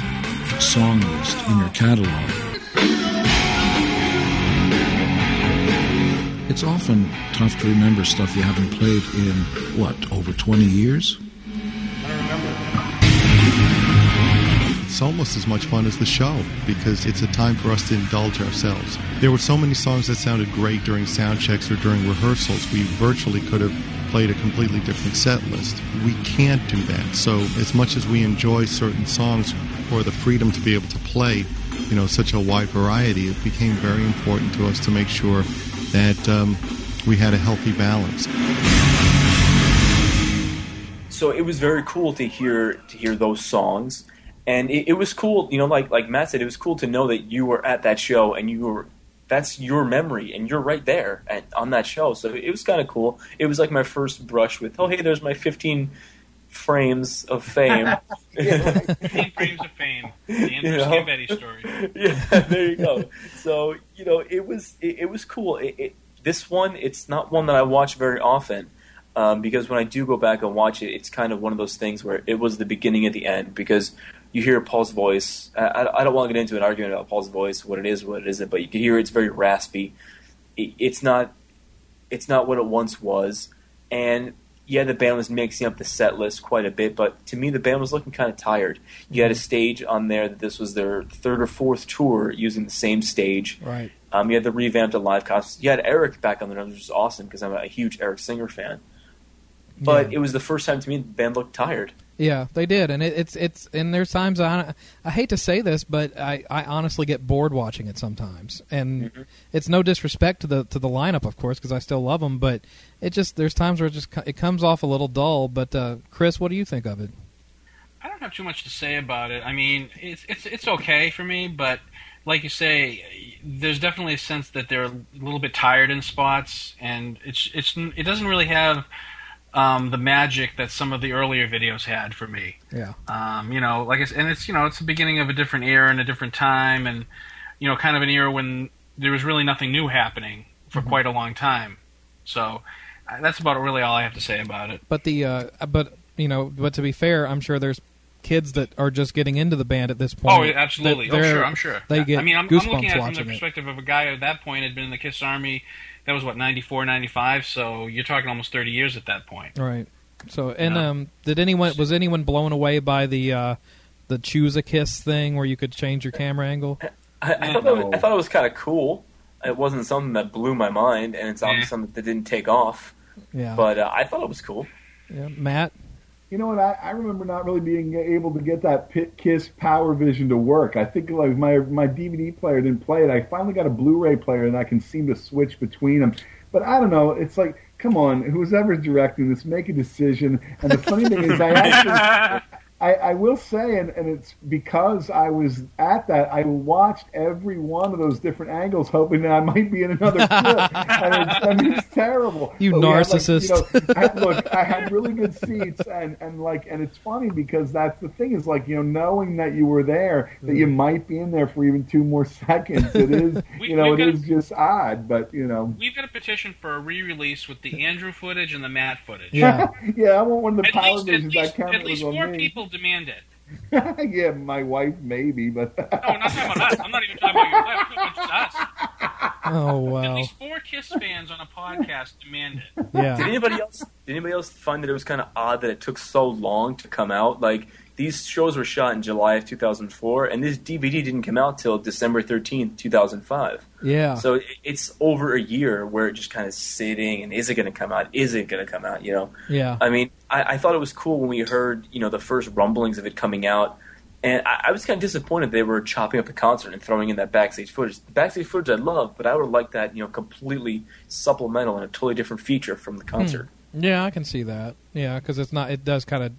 song list in your catalog, it's often tough to remember stuff you haven't played in, what, over 20 years? It's almost as much fun as the show because it's a time for us to indulge ourselves. There were so many songs that sounded great during sound checks or during rehearsals. We virtually could have played a completely different set list. We can't do that. So as much as we enjoy certain songs or the freedom to be able to play, you know, such a wide variety, it became very important to us to make sure that um, we had a healthy balance. so it was very cool to hear to hear those songs. And it, it was cool you know like like matt said it was cool to know that you were at that show and you were that's your memory and you're right there at, on that show. So it was kind of cool. It was like my first brush with oh hey there's my 15 frames of fame 15 frames of fame. The Andrew You know? Scambetti story. yeah, there you go. So you know, it was it, it was cool. It, it, this one, it's not one that I watch very often um, because when I do go back and watch it, it's kind of one of those things where it was the beginning at the end because you hear Paul's voice. I, I I don't want to get into an argument about Paul's voice, what it is, what it isn't, but you can hear it's very raspy. It, it's not it's not what it once was, and yeah, the band was mixing up the set list quite a bit, but to me, the band was looking kind of tired. You had a stage on there that this was their third or fourth tour using the same stage. Right. Um, you had the revamped live costumes. You had Eric back on the drums, which was awesome because I'm a huge Eric Singer fan. But Yeah. it was the first time to me the band looked tired. Yeah, they did, and it, it's it's and there's times I I hate to say this, but I, I honestly get bored watching it sometimes, and Mm-hmm. it's no disrespect to the to the lineup, of course, because I still love them, but it just there's times where it just it comes off a little dull. But uh, Chris, what do you think of it? I don't have too much to say about it. I mean, it's it's it's okay for me, but like you say, there's definitely a sense that they're a little bit tired in spots, and it's it's it doesn't really have um, the magic that some of the earlier videos had for me. Yeah. Um, you know, like I said, and it's you know it's the beginning of a different era and a different time, and you know, kind of an era when there was really nothing new happening for Mm-hmm. quite a long time. So uh, that's about really all I have to say about it. But the uh, but you know, but to be fair, I'm sure there's kids that are just getting into the band at this point. Oh, absolutely. Oh, sure. I'm sure. They get I mean, I'm, I'm looking at it from the it. perspective of a guy at that point had been in the Kiss Army. That was what 94, 95. So you're talking almost 30 years at that point. Right. So, and Yeah. um, did anyone was anyone blown away by the uh, the choose a kiss thing where you could change your camera angle? I, I, thought, that was, I thought it was kind of cool. It wasn't something that blew my mind, and it's obviously something that didn't take off. Yeah. But uh, I thought it was cool. Yeah, Matt. You know what? I, I remember not really being able to get that Pit Kiss Power Vision to work. I think like my my DVD player didn't play it. I finally got a Blu-ray player and I can seem to switch between them. But I don't know. It's like, come on, whoever's directing this, make a decision. And the funny thing is, I actually. I, I will say, and, and it's because I was at that, I watched every one of those different angles, hoping that I might be in another clip. and it's, I mean, it's terrible. You But we had, like, narcissist. you know, I, look, I had really good seats, and, and like, and it's funny because that's the thing is like, you know, knowing that you were there, that you mm. might be in there for even two more seconds. It is, We- you know, we've it got is just odd, but you know, We've got a petition for a re-release with the Andrew footage and the Matt footage. yeah, yeah. I want one of the At power least, at visions that least, camera at least was four on me. people demand it. yeah, my wife maybe, but No, I'm not talking about us. I'm not even talking about your wife. I'm talking about just us. Oh At wow. least four Kiss fans on a podcast demand it. Yeah. Did anybody else? Did anybody else find that it was kind of odd that it took so long to come out? Like these shows were shot in July of 2004, and this DVD didn't come out till December 13th, 2005. Yeah. So it's over a year where it just kind of sitting and is it going to come out? Is it going to come out? You know. Yeah. I mean, I, I thought it was cool when we heard you know the first rumblings of it coming out. And I, I was kind of disappointed they were chopping up the concert and throwing in that backstage footage. The backstage footage I love, but I would like that, you know, completely supplemental and a totally different feature from the concert. Hmm. Yeah, I can see that. Yeah, because it's not. It does kind of.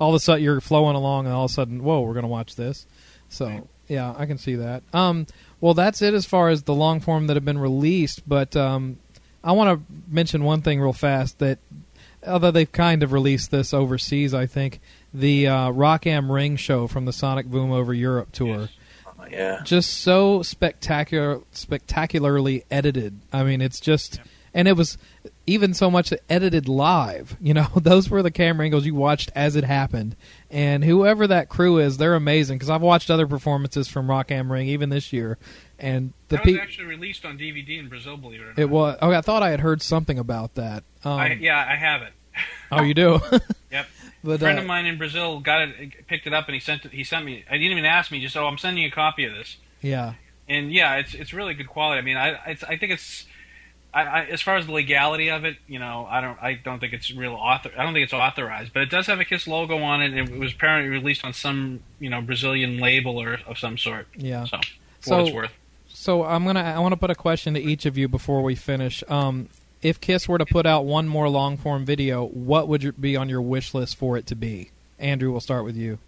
All of a sudden, you're flowing along, and all of a sudden, whoa, we're going to watch this. So yeah, I can see that. Um, well, that's it as far as the long form that have been released. But um, I want to mention one thing real fast that although they've kind of released this overseas, I think the uh, Rock Am Ring show from the Sonic Boom over Europe tour. Oh, yeah. Just so spectacular, spectacularly edited. I mean, it's just, and it was even so much edited live. You know, those were the camera angles you watched as it happened. And whoever that crew is, they're amazing. Because I've watched other performances from Rock Am Ring even this year, and the that was pe- actually released on DVD in Brazil, believe it or not. it was. Oh, I thought I had heard something about that. Um, I, yeah, I have it. Oh, you do? Yep. But, a friend uh, of mine in Brazil got it, picked it up, and he sent it. He sent me. I didn't even ask me. Just oh, I'm sending you a copy of this. yeah. And yeah, it's it's really good quality. I mean, I it's, I think it's. I, I, as far as the legality of it, you know, I don't, I don't think it's real author. I don't think it's authorized, but it does have a Kiss logo on it. and It was apparently released on some, you know, Brazilian label or of some sort. Yeah. So, for So- what it's worth. So I'm gonna I want to put a question to each of you before we finish. Um, if Kiss were to put out one more long form video, what would your, be on your wish list for it to be? Andrew, we'll start with you.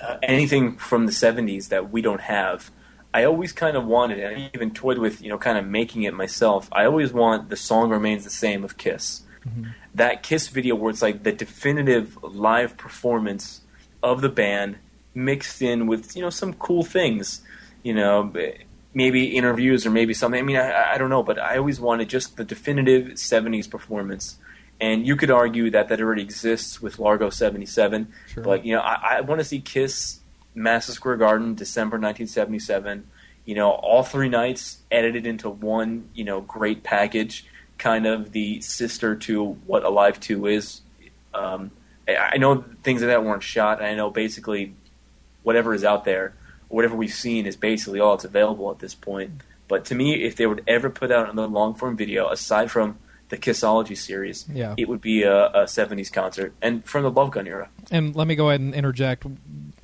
uh, anything from the 70s that we don't have. I always kind of wanted, and I even toyed with, you know, kind of making it myself. I always want the song remains the same of Kiss. Mm-hmm. That Kiss video where it's like the definitive live performance of the band mixed in with, you know, some cool things, you know, maybe interviews or maybe something. I mean, I, I don't know, but I always wanted just the definitive 70s performance. And you could argue that that already exists with Largo 77. Sure. But, you know, I, I want to see Kiss Madison Square Garden, December 1977. You know, all three nights edited into one, you know, great package, kind of the sister to what Alive 2 is. Um, I, I know things like that weren't shot, and I know basically whatever is out there, whatever we've seen, is basically all that's available at this point. But to me, if they would ever put out another long form video, aside from the Kissology series, Yeah. it would be a, a '70s concert, and from the Love Gun era. And let me go ahead and interject.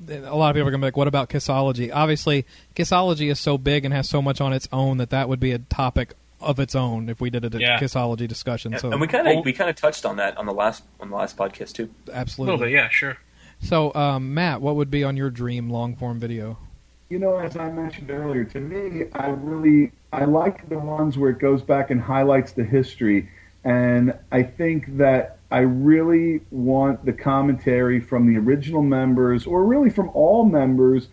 A lot of people are going to be like, "What about Kissology?" Obviously, Kissology is so big and has so much on its own that that would be a topic of its own if we did a Yeah. Kissology discussion. So and we kind of we kind of touched on that on the last on the last podcast too. absolutely, A little bit, yeah, sure. So, um, Matt, what would be on your dream long form video? You know, as I mentioned earlier, to me, I really I like the ones where it goes back and highlights the history, and I think that I really want the commentary from the original members, or really from all members,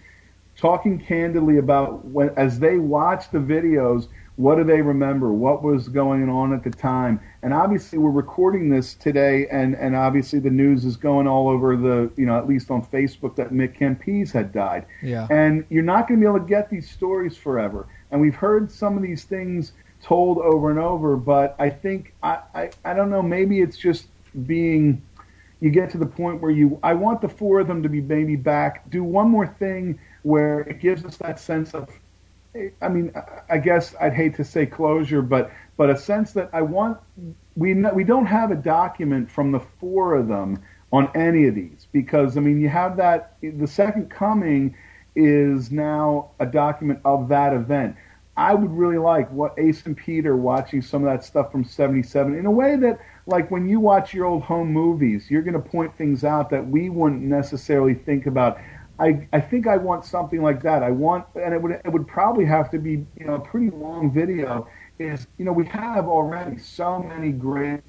talking candidly about when as they watch the videos, what do they remember? What was going on at the time? And obviously, we're recording this today, and and obviously the news is going all over the you know at least on Facebook that Mick Kempes had died. Yeah. And you're not going to be able to get these stories forever. And we've heard some of these things told over and over, but I think I, I, I don't know, maybe it's just being you get to the point where you I want the four of them to be maybe back, do one more thing where it gives us that sense of I mean, I guess I'd hate to say closure, but but a sense that I want we we don't have a document from the four of them on any of these because I mean you have that the second coming is now a document of that event. I would really like what Ace and Peter watching some of that stuff from '77 in a way that, like, when you watch your old home movies, you're going to point things out that we wouldn't necessarily think about. I, I think I want something like that. I want, and it would it would probably have to be you know a pretty long video. Is you know we have already so many great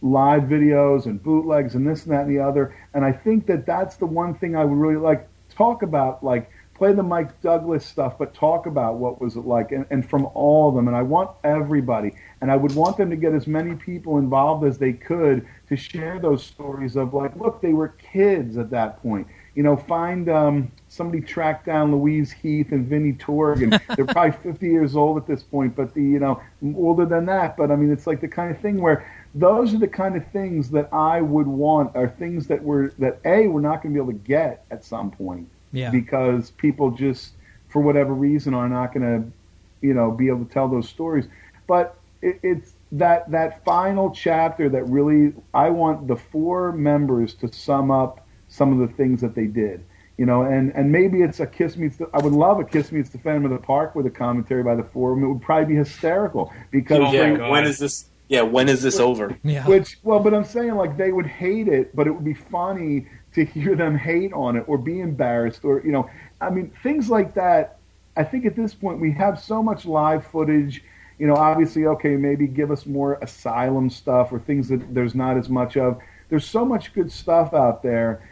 live videos and bootlegs and this and that and the other, and I think that that's the one thing I would really like talk about, like play the Mike Douglas stuff, but talk about what was it like, and, and from all of them. And I want everybody, and I would want them to get as many people involved as they could to share those stories of like, look, they were kids at that point. You know, find um, somebody track down Louise Heath and Vinnie Torg, and they're probably 50 years old at this point, but the you know older than that. But I mean, it's like the kind of thing where those are the kind of things that I would want are things that we're that a we're not going to be able to get at some point Yeah. because people just for whatever reason are not going to you know be able to tell those stories but it, it's that that final chapter that really i want the four members to sum up some of the things that they did you know and and maybe it's a kiss meets the i would love a kiss meets the phantom of the park with a commentary by the four of them it would probably be hysterical because yeah, they- when is this? Yeah, when is this over? Yeah. which, well, but I'm saying like they would hate it, but it would be funny to hear them hate on it or be embarrassed or you know, I mean things like that. I think at this point we have so much live footage. You know, obviously, okay, maybe give us more asylum stuff or things that there's not as much of. There's so much good stuff out there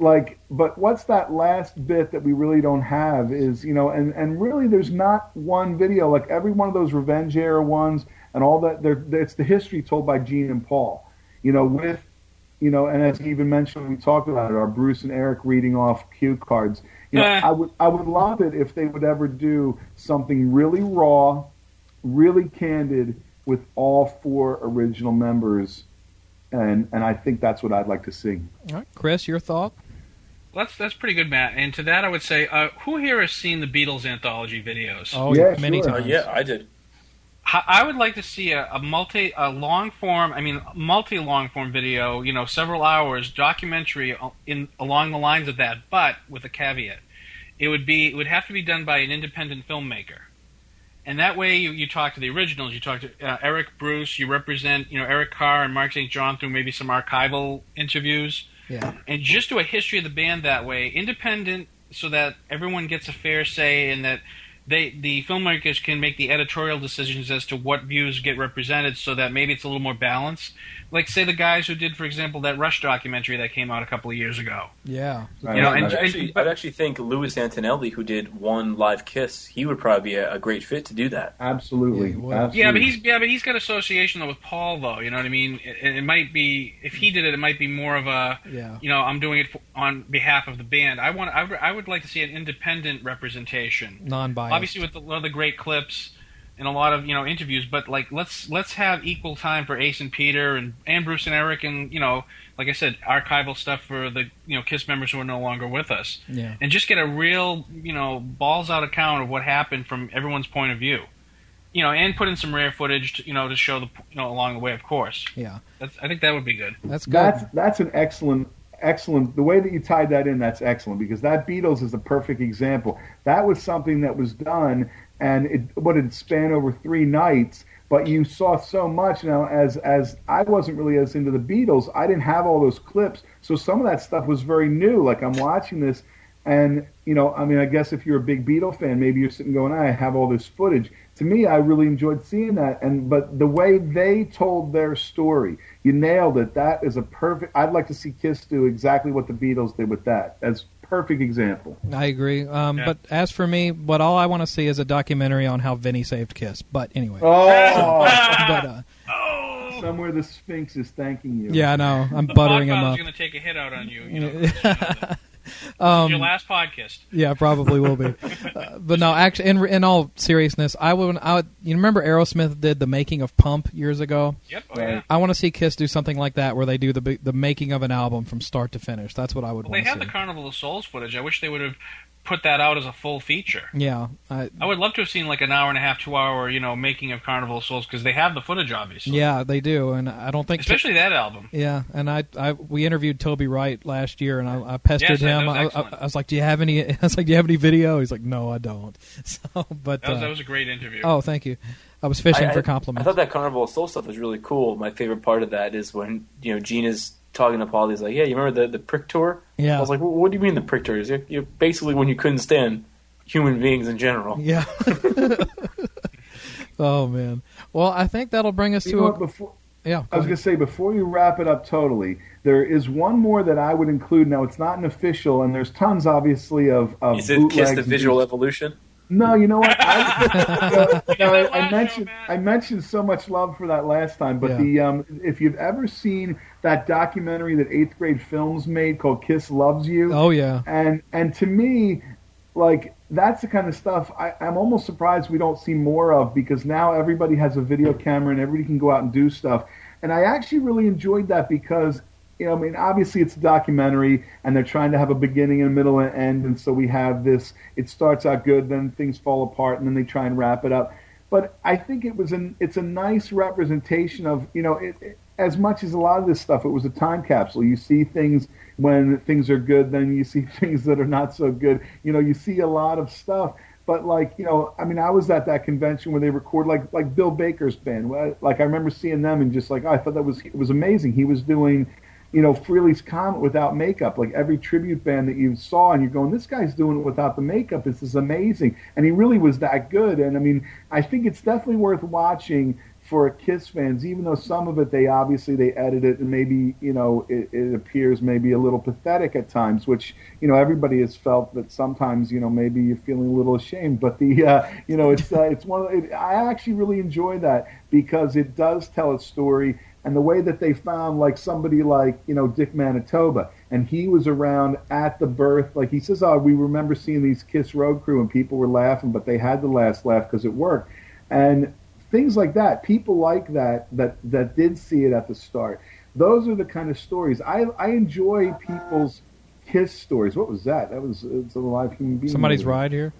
like but what's that last bit that we really don't have is you know and and really there's not one video like every one of those revenge era ones and all that there it's the history told by gene and paul you know with you know and as he even mentioned we talked about it our bruce and eric reading off cue cards you know i would i would love it if they would ever do something really raw really candid with all four original members and and i think that's what i'd like to see All right, Chris, your thought? Well, that's that's pretty good, Matt. And to that, I would say, uh, who here has seen the Beatles anthology videos? Oh, Yeah, many sure. Uh, yeah, I did. I I would like to see a, a multi, a long form, I mean, multi long form video. You know, several hours documentary in along the lines of that, but with a caveat. It would be, it would have to be done by an independent filmmaker, and that way you, you talk to the originals. You talk to uh, Eric Bruce. You represent, you know, Eric Carr and Mark St. John through maybe some archival interviews Yeah. and just do a history of the band that way, independent, so that everyone gets a fair say, and that they the filmmakers can make the editorial decisions as to what views get represented, so that maybe it's a little more balanced. Like say the guys who did, for example, that Rush documentary that came out a couple of years ago. Yeah. You know, and, I'd, actually, I'd actually think Louis Antonelli, who did one live kiss, he would probably be a, a great fit to do that. Absolutely. Yeah, but he's yeah, but he's got association though with Paul though. You know what I mean? It, it might be if he did it, it might be more of a Yeah. you know I'm doing it for, on behalf of the band. I want I would, I would like to see an independent representation, Non-biased. Obviously, with a lot of the great clips and a lot of you know interviews, but like let's let's have equal time for Ace and Peter and and Bruce and Eric and you know like I said archival stuff for the you know Kiss members who are no longer with us Yeah. and just get a real, you know, balls out account of what happened from everyone's point of view. you know, and put in some rare footage, to, you know, to show the you know along the way, of course. Yeah, That's, I think that would be good. That's good. That's that's an excellent excellent the way that you tied that in that's excellent because that Beatles is a perfect example. That was something that was done and it what it span over 3 nights but you saw so much now as as I wasn't really as into the Beatles, I didn't have all those clips. So some of that stuff was very new. Like I'm watching this and you know, I mean, I guess if you're a big Beatle fan, maybe you're sitting going, I have all this footage. To me, I really enjoyed seeing that. And but the way they told their story, you nailed it. That is a perfect. I'd like to see Kiss do exactly what the Beatles did with that. As perfect example. I agree. Um, Yeah. But as for me, what all I want to see is a documentary on how Vinny saved Kiss. But anyway. Oh, but uh, somewhere the Sphinx is thanking you. yeah, I know. I'm The buttering him Podfather's up. going to take a hit out on you. you know, This um, your last podcast. Yeah, probably will be. uh, but no, actually, in in all seriousness, I would. I would, you remember Aerosmith did the making of Pump years ago? Yep. Oh, yeah. I want to see Kiss do something like that, where they do the the making of an album from start to finish. That's what I would Well, they have see. the Carnival of Souls footage. I wish they would have put that out as a full feature. yeah, I, I would love to have seen like an hour and a half, two hour, you know, making of Carnival of Souls because they have the footage, obviously. yeah, they do, and I don't think Especially that album. Yeah, and I, I we interviewed Toby Wright last year, and I, I pestered Yes, him. I, I. I was like, "Do you have any?" I was like, "Do you have any video?" He's like, "No, I don't." So, but That was, uh, that was a great interview. oh, thank you. I was fishing I- for compliments. I thought that Carnival of Soul stuff was really cool. My favorite part of that is when you know Gene is talking to Paul. He's like, "Yeah, you remember the the prick tour?" Yeah. I was like, well, "What do you mean the prick tour?" He's like, you basically when you couldn't stand human beings in general. Yeah. oh man. Well, I think that'll bring us You to know a before yeah. I was going to say before you wrap it up totally, there is one more that I would include. Now it's not an official, and there's tons obviously of of Is it Kiss the Visual things. Evolution? No, you know what? I, you know, I, I mentioned I mentioned so much love for that last time, but Yeah. the um, if you've ever seen that documentary that Eighth Grade Films made called "Kiss Loves You," Oh yeah. and and to me, like that's the kind of stuff I, I'm almost surprised we don't see more of because now everybody has a video camera and everybody can go out and do stuff. And I actually really enjoyed that because you know, I mean, obviously it's a documentary and they're trying to have a beginning and a middle and end, and so we have this. It starts out good, then things fall apart, and then they try and wrap it up. But I think it was an it's a nice representation of you know it, it, as much as a lot of this stuff. It was a time capsule. You see things when things are good, then you see things that are not so good. You know, you see a lot of stuff. But like you know, I mean, I was at that convention where they record like like Bill Baker's band. Like I remember seeing them and just like oh, I thought that was it was amazing. He was doing you know, Frehley's Comet without makeup. Like every tribute band that you saw, and you're going, this guy's doing it without the makeup. This is amazing. And he really was that good. And I mean, I think it's definitely worth watching for Kiss fans, even though some of it they obviously they edit it and maybe you know it, it appears maybe a little pathetic at times, which you know everybody has felt that sometimes you know maybe you're feeling a little ashamed. But the uh, you know it's uh, it's one of it, I actually really enjoy that because it does tell a story and the way that they found like somebody like you know Dick Manitoba, and he was around at the birth. Like he says, "Oh, we remember seeing these Kiss Road Crew, and people were laughing, but they had the last laugh because it worked." And things like that, people like that that that did see it at the start. Those are the kind of stories I I enjoy people's Kiss stories. What was that? That was uh, it's a live human being. Somebody's movie. ride here.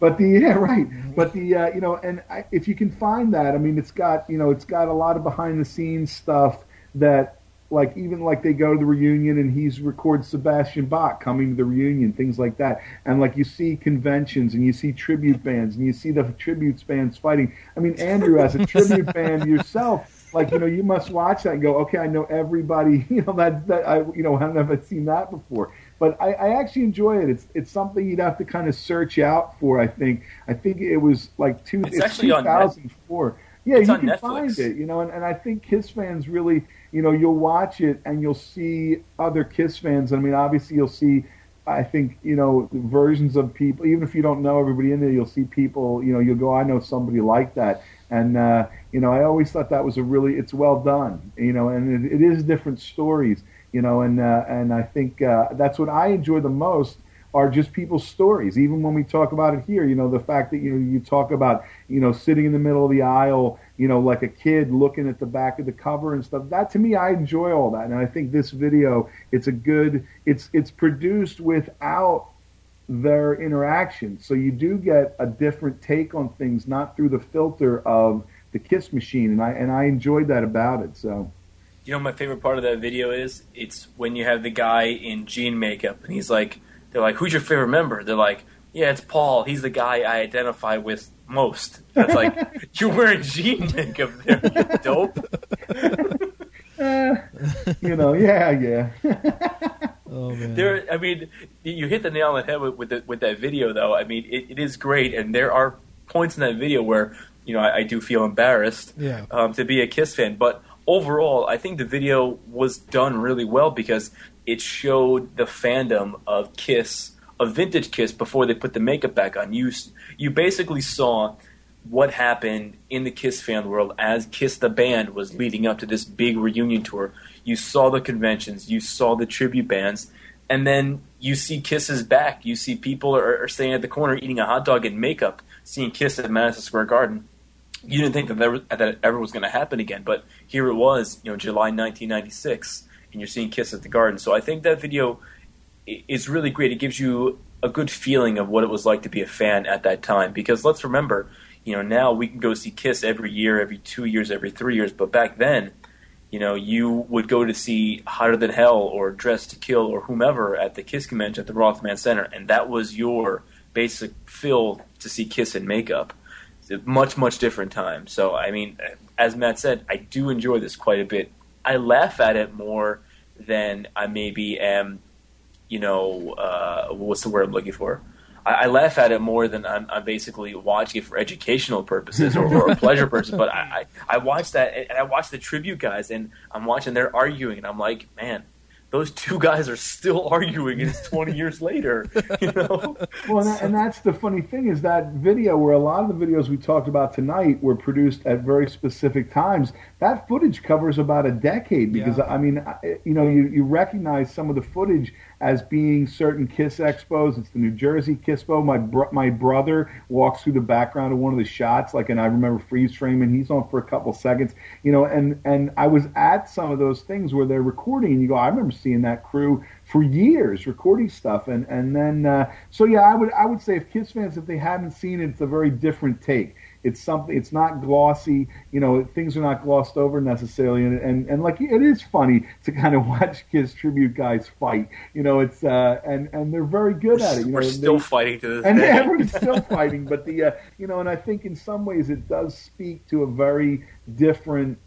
But the yeah right, but the uh, you know, and I, if you can find that, I mean, it's got you know, it's got a lot of behind the scenes stuff that like even like they go to the reunion and he's records Sebastian Bach coming to the reunion, things like that, and like you see conventions and you see tribute bands and you see the tribute bands fighting. I mean, Andrew as a tribute band yourself. Like you know, you must watch that and go, okay, I know everybody. You know that that I you know I don't know if I've seen that before but I, I actually enjoy it. It's it's something you'd have to kind of search out for. I think I think it was like two. It's actually on Net- 2004. Yeah, It's you can Netflix. find it. You know, and, and I think Kiss fans really, you know, you'll watch it and you'll see other Kiss fans. I mean, obviously you'll see. I think you know versions of people. Even if you don't know everybody in there, you'll see people. You know, you'll go, I know somebody like that, and uh, you know, I always thought that was a really. It's well done. You know, and it, it is different stories you know, and uh, and I think uh, that's what I enjoy the most are just people's stories. Even when we talk about it here, you know, the fact that you know you talk about you know sitting in the middle of the aisle, you know, like a kid looking at the back of the cover and stuff. That to me, I enjoy all that, and I think this video, it's a good, it's it's produced without their interaction. So you do get a different take on things, not through the filter of the Kiss machine, and I and I enjoyed that about it. So. You know, my favorite part of that video is it's when you have the guy in Gene makeup, and he's like, they're like, "Who's your favorite member?" They're like, "Yeah, it's Paul. He's the guy I identify with most." It's like you're wearing Gene makeup there, you dope. Uh, you know, yeah, yeah. oh man. There, I mean, you hit the nail on the head with with, the, with that video, though. I mean, it, it is great, and there are points in that video where you know I, I do feel embarrassed Yeah. um, to be a Kiss fan, but overall, I think the video was done really well because it showed the fandom of Kiss, a vintage Kiss, before they put the makeup back on. You you basically saw what happened in the Kiss fan world as Kiss the band was leading up to this big reunion tour. You saw the conventions, you saw the tribute bands, and then you see Kiss's back. You see people are, are standing at the corner eating a hot dog in makeup, seeing Kiss at Madison Square Garden. You didn't think that that ever was going to happen again, but here it was, you know, July 1996, and you're seeing Kiss at the Garden. So I think that video is really great. It gives you a good feeling of what it was like to be a fan at that time. Because let's remember, you know, now we can go see Kiss every year, every two years, every three years, but back then, you know, you would go to see Hotter Than Hell or Dress to Kill or whomever at the Kiss convention at the Rothman Center, and that was your basic fill to see Kiss in makeup. It's a much, much different time. So, I mean, as Matt said, I do enjoy this quite a bit. I laugh at it more than I maybe am, you know, uh, what's the word I'm looking for? I, I laugh at it more than I'm, I'm basically watching it for educational purposes or, or pleasure purposes. But I, I, I watch that and I watch the tribute guys and I'm watching they're arguing and I'm like, man, those two guys are still arguing and it's 20 years later, you know? Well, and, that, and that's the funny thing is that video where a lot of the videos we talked about tonight were produced at very specific times. That footage covers about a decade because I mean, you know, you, you recognize some of the footage as being certain Kiss expos. It's the New Jersey Kisspo. My bro- my brother walks through the background of one of the shots, like, and I remember freeze frame, and he's on for a couple seconds, you know. And and I was at some of those things where they're recording, and you go, I remember seeing that crew for years recording stuff, and and then uh, so yeah, I would I would say if Kiss fans, if they haven't seen it, it's a very different take. It's something. It's not glossy. You know, things are not glossed over necessarily, and and, and like it is funny to kind of watch kids tribute guys fight. You know, it's uh, and and they're very good at it. You We're know, still they- fighting to this and day. everyone's still fighting. But the uh, you know, and I think in some ways it does speak to a very different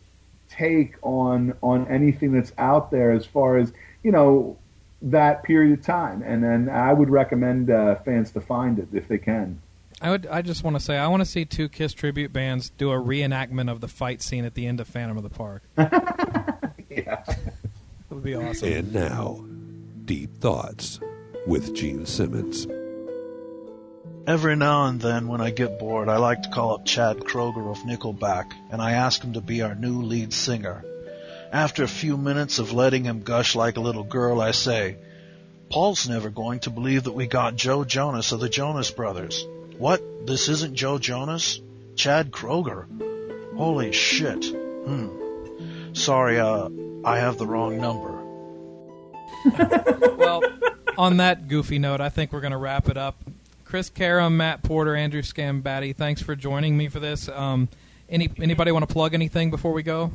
take on on anything that's out there as far as you know that period of time. And then I would recommend uh, fans to find it if they can. I would. I just want to say I want to see two Kiss tribute bands do a reenactment of the fight scene at the end of Phantom of the Park. yeah, that would be awesome. And now, Deep Thoughts with Gene Simmons. Every now and then, when I get bored, I like to call up Chad Kroeger of Nickelback, and I ask him to be our new lead singer. After a few minutes of letting him gush like a little girl, I say, Paul's never going to believe that we got Joe Jonas of the Jonas Brothers. What? This isn't Joe Jonas? Chad Kroeger? Holy shit. Hmm. Sorry, uh, I have the wrong number. well, on that goofy note, I think we're going to wrap it up. Chris Karam, Matt Porter, Andrew Scambatti, thanks for joining me for this. Um, any anybody want to plug anything before we go?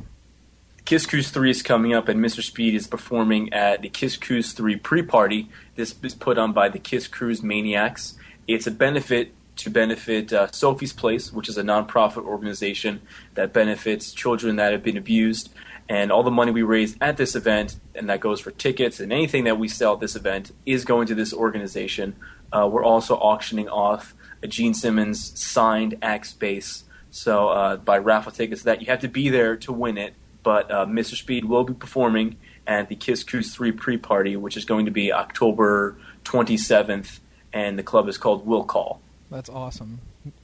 Kiss Cruise 3 is coming up, and Mr. Speed is performing at the Kiss Cruise 3 pre party. This is put on by the Kiss Cruise Maniacs. It's a benefit to benefit uh, Sophie's Place, which is a nonprofit organization that benefits children that have been abused. And all the money we raise at this event, and that goes for tickets and anything that we sell at this event, is going to this organization. Uh, we're also auctioning off a Gene Simmons signed Axe bass. So uh, by raffle tickets, that you have to be there to win it. But uh, Mr. Speed will be performing at the Kiss Cruise 3 pre party, which is going to be October 27th, and the club is called Will Call. That's awesome.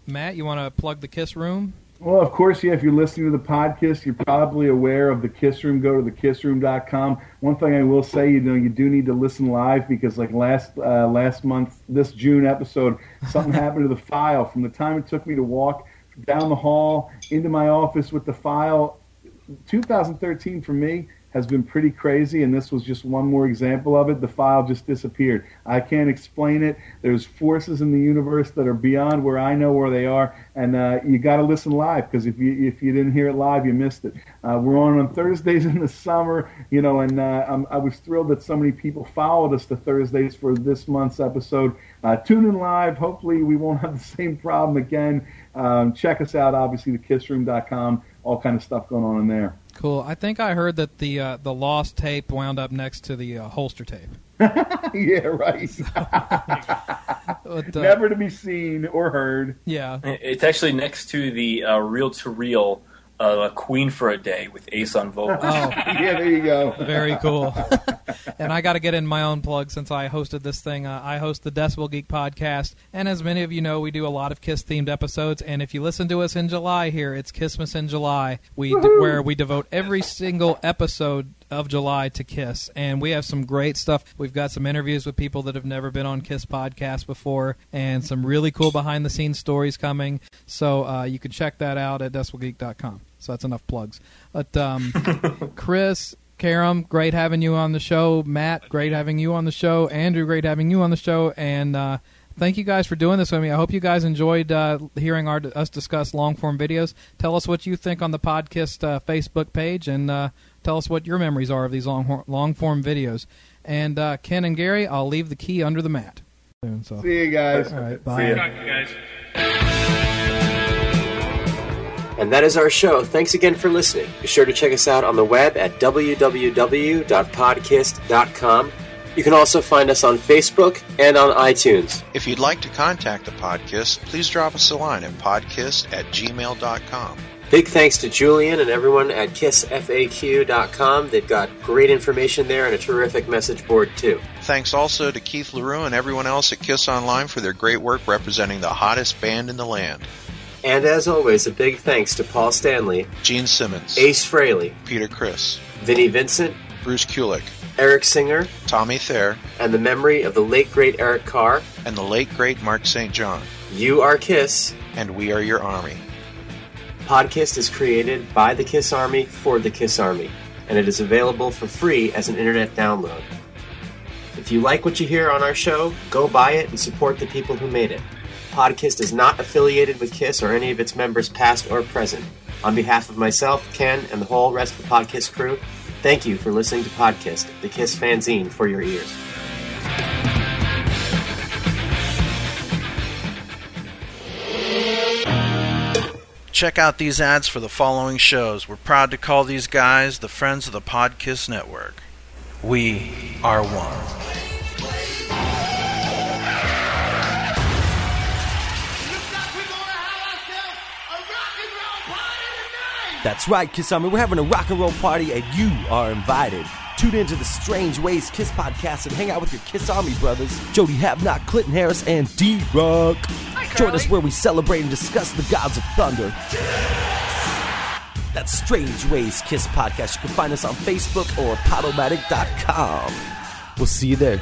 Matt, you want to plug the Kiss Room? Well, of course, yeah. If you're listening to the podcast, you're probably aware of the Kiss Room. Go to thekissroom.com. One thing I will say, you know, you do need to listen live because, like last uh, last month, this June episode, something happened to the file. From the time it took me to walk down the hall into my office with the file, 2013 for me has been pretty crazy, and this was just one more example of it. The file just disappeared. I can't explain it. There's forces in the universe that are beyond where I know where they are, and uh, you got to listen live because if you if you didn't hear it live, you missed it. Uh, we're on on Thursdays in the summer, you know, and uh, i was thrilled that so many people followed us to Thursdays for this month's episode. Uh, tune in live. Hopefully, we won't have the same problem again. Um, check us out, obviously, thekissroom.com. All kind of stuff going on in there. Cool. I think I heard that the uh, the lost tape wound up next to the uh, holster tape. yeah, right. But, uh, Never to be seen or heard. Yeah. It's actually next to the uh, reel to reel uh, Queen for a Day with Ace on vocals. Oh, yeah, there you go. Very cool. and I got to get in my own plug since I hosted this thing. Uh, I host the Decibel Geek podcast, and as many of you know, we do a lot of Kiss themed episodes. And if you listen to us in July here, it's Kissmas in July, we d- where we devote every single episode of July to Kiss, and we have some great stuff. We've got some interviews with people that have never been on Kiss podcast before, and some really cool behind the scenes stories coming. So uh, you can check that out at decibelgeek.com. So that's enough plugs. But um, Chris, Karam, great having you on the show. Matt, great having you on the show. Andrew, great having you on the show. And uh, thank you guys for doing this with me. I hope you guys enjoyed uh, hearing our, us discuss long form videos. Tell us what you think on the podcast uh, Facebook page, and uh, tell us what your memories are of these long long form videos. And uh, Ken and Gary, I'll leave the key under the mat. Soon, so. See you guys. All right, See bye. ya. Talk to you guys. And that is our show. Thanks again for listening. Be sure to check us out on the web at www.podcast.com. You can also find us on Facebook and on iTunes. If you'd like to contact the podcast, please drop us a line at podcast at gmail.com. Big thanks to Julian and everyone at kissfaq.com. They've got great information there and a terrific message board, too. Thanks also to Keith Leroux and everyone else at Kiss Online for their great work representing the hottest band in the land. And as always, a big thanks to Paul Stanley, Gene Simmons, Ace Frehley, Peter Criss, Vinnie Vincent, Bruce Kulick, Eric Singer, Tommy Thayer, and the memory of the late great Eric Carr. and the late great Mark St. John. You are Kiss. And we are your army. Podcast is created by the Kiss Army for the Kiss Army, and it is available for free as an internet download. If you like what you hear on our show, go buy it and support the people who made it. Podcast is not affiliated with Kiss or any of its members, past or present. On behalf of myself, Ken, and the whole rest of the Podcast crew, thank you for listening to Podcast, the Kiss fanzine for your ears. Check out these ads for the following shows. We're proud to call these guys the Friends of the Podkiss Network. We are one. That's right, Kiss Army. We're having a rock and roll party, and you are invited. Tune into the Strange Ways Kiss podcast and hang out with your Kiss Army brothers, Jody Havnock, Clinton Harris, and D Rock. Join us where we celebrate and discuss the gods of thunder. That's Strange Ways Kiss podcast. You can find us on Facebook or Podomatic.com. We'll see you there.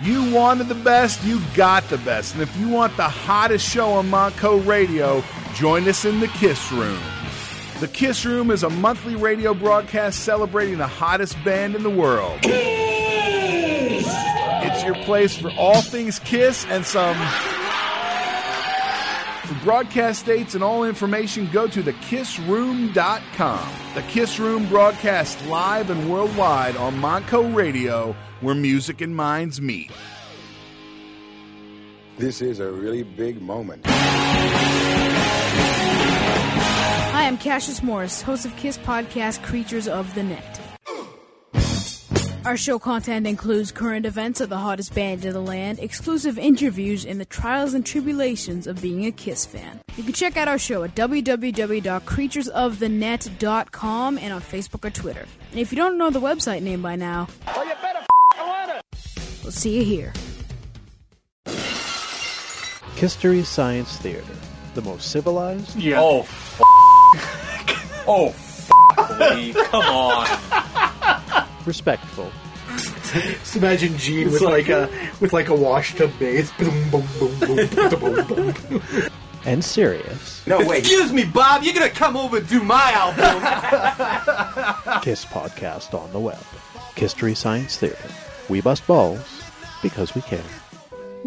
You wanted the best, you got the best. And if you want the hottest show on Monco Radio, join us in the Kiss Room. The Kiss Room is a monthly radio broadcast celebrating the hottest band in the world. It's your place for all things Kiss and some. For broadcast dates and all information, go to thekissroom.com. The Kiss Room broadcasts live and worldwide on Monco Radio, where music and minds meet. This is a really big moment. Hi, I'm Cassius Morris, host of Kiss podcast Creatures of the Net. Our show content includes current events of the hottest band in the land, exclusive interviews, and the trials and tribulations of being a Kiss fan. You can check out our show at www.creaturesofthenet.com and on Facebook or Twitter. And if you don't know the website name by now, Well, you better learn it. we'll see you here. Mystery Science Theater, the most civilized. Yeah. Oh, f- oh, f- Lee, come on. Respectful. Just imagine Gene with like a with like a wash tub bass. Boom, boom, boom, boom, boom, boom, boom. and serious. No, wait. Excuse me, Bob. You're gonna come over and do my album. Kiss podcast on the web. Mystery Science Theater. We bust balls because we care.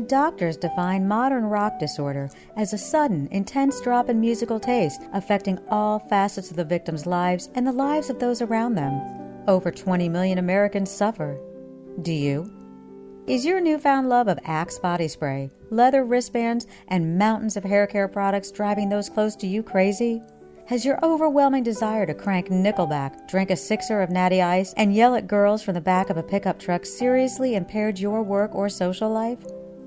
Doctors define modern rock disorder as a sudden, intense drop in musical taste affecting all facets of the victim's lives and the lives of those around them. Over 20 million Americans suffer. Do you? Is your newfound love of Axe body spray, leather wristbands, and mountains of hair care products driving those close to you crazy? Has your overwhelming desire to crank Nickelback, drink a sixer of Natty Ice, and yell at girls from the back of a pickup truck seriously impaired your work or social life?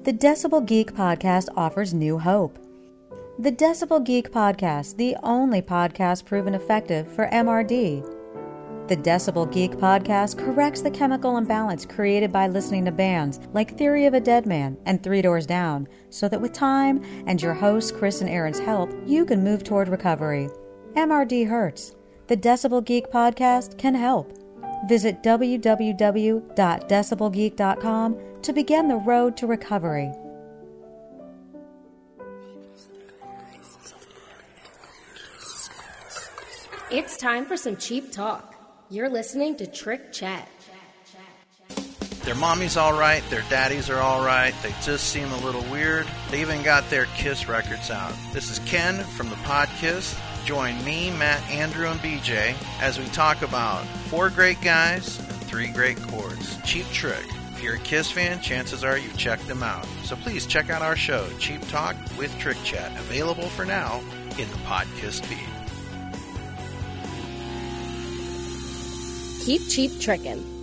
The Decibel Geek podcast offers new hope. The Decibel Geek podcast, the only podcast proven effective for MRD. The Decibel Geek podcast corrects the chemical imbalance created by listening to bands like Theory of a Dead Man and Three Doors Down, so that with time and your hosts Chris and Aaron's help, you can move toward recovery. MRD hurts. The Decibel Geek podcast can help. Visit www.decibelgeek.com to begin the road to recovery. It's time for some cheap talk. You're listening to Trick Chat. Their mommy's alright, their daddies are alright, they just seem a little weird. They even got their Kiss records out. This is Ken from the Podkiss. Join me, Matt, Andrew, and BJ as we talk about four great guys and three great chords. Cheap Trick. If you're a Kiss fan, chances are you've checked them out. So please check out our show, Cheap Talk with Trick Chat, available for now in the Podkiss feed. Keep cheap trickin'.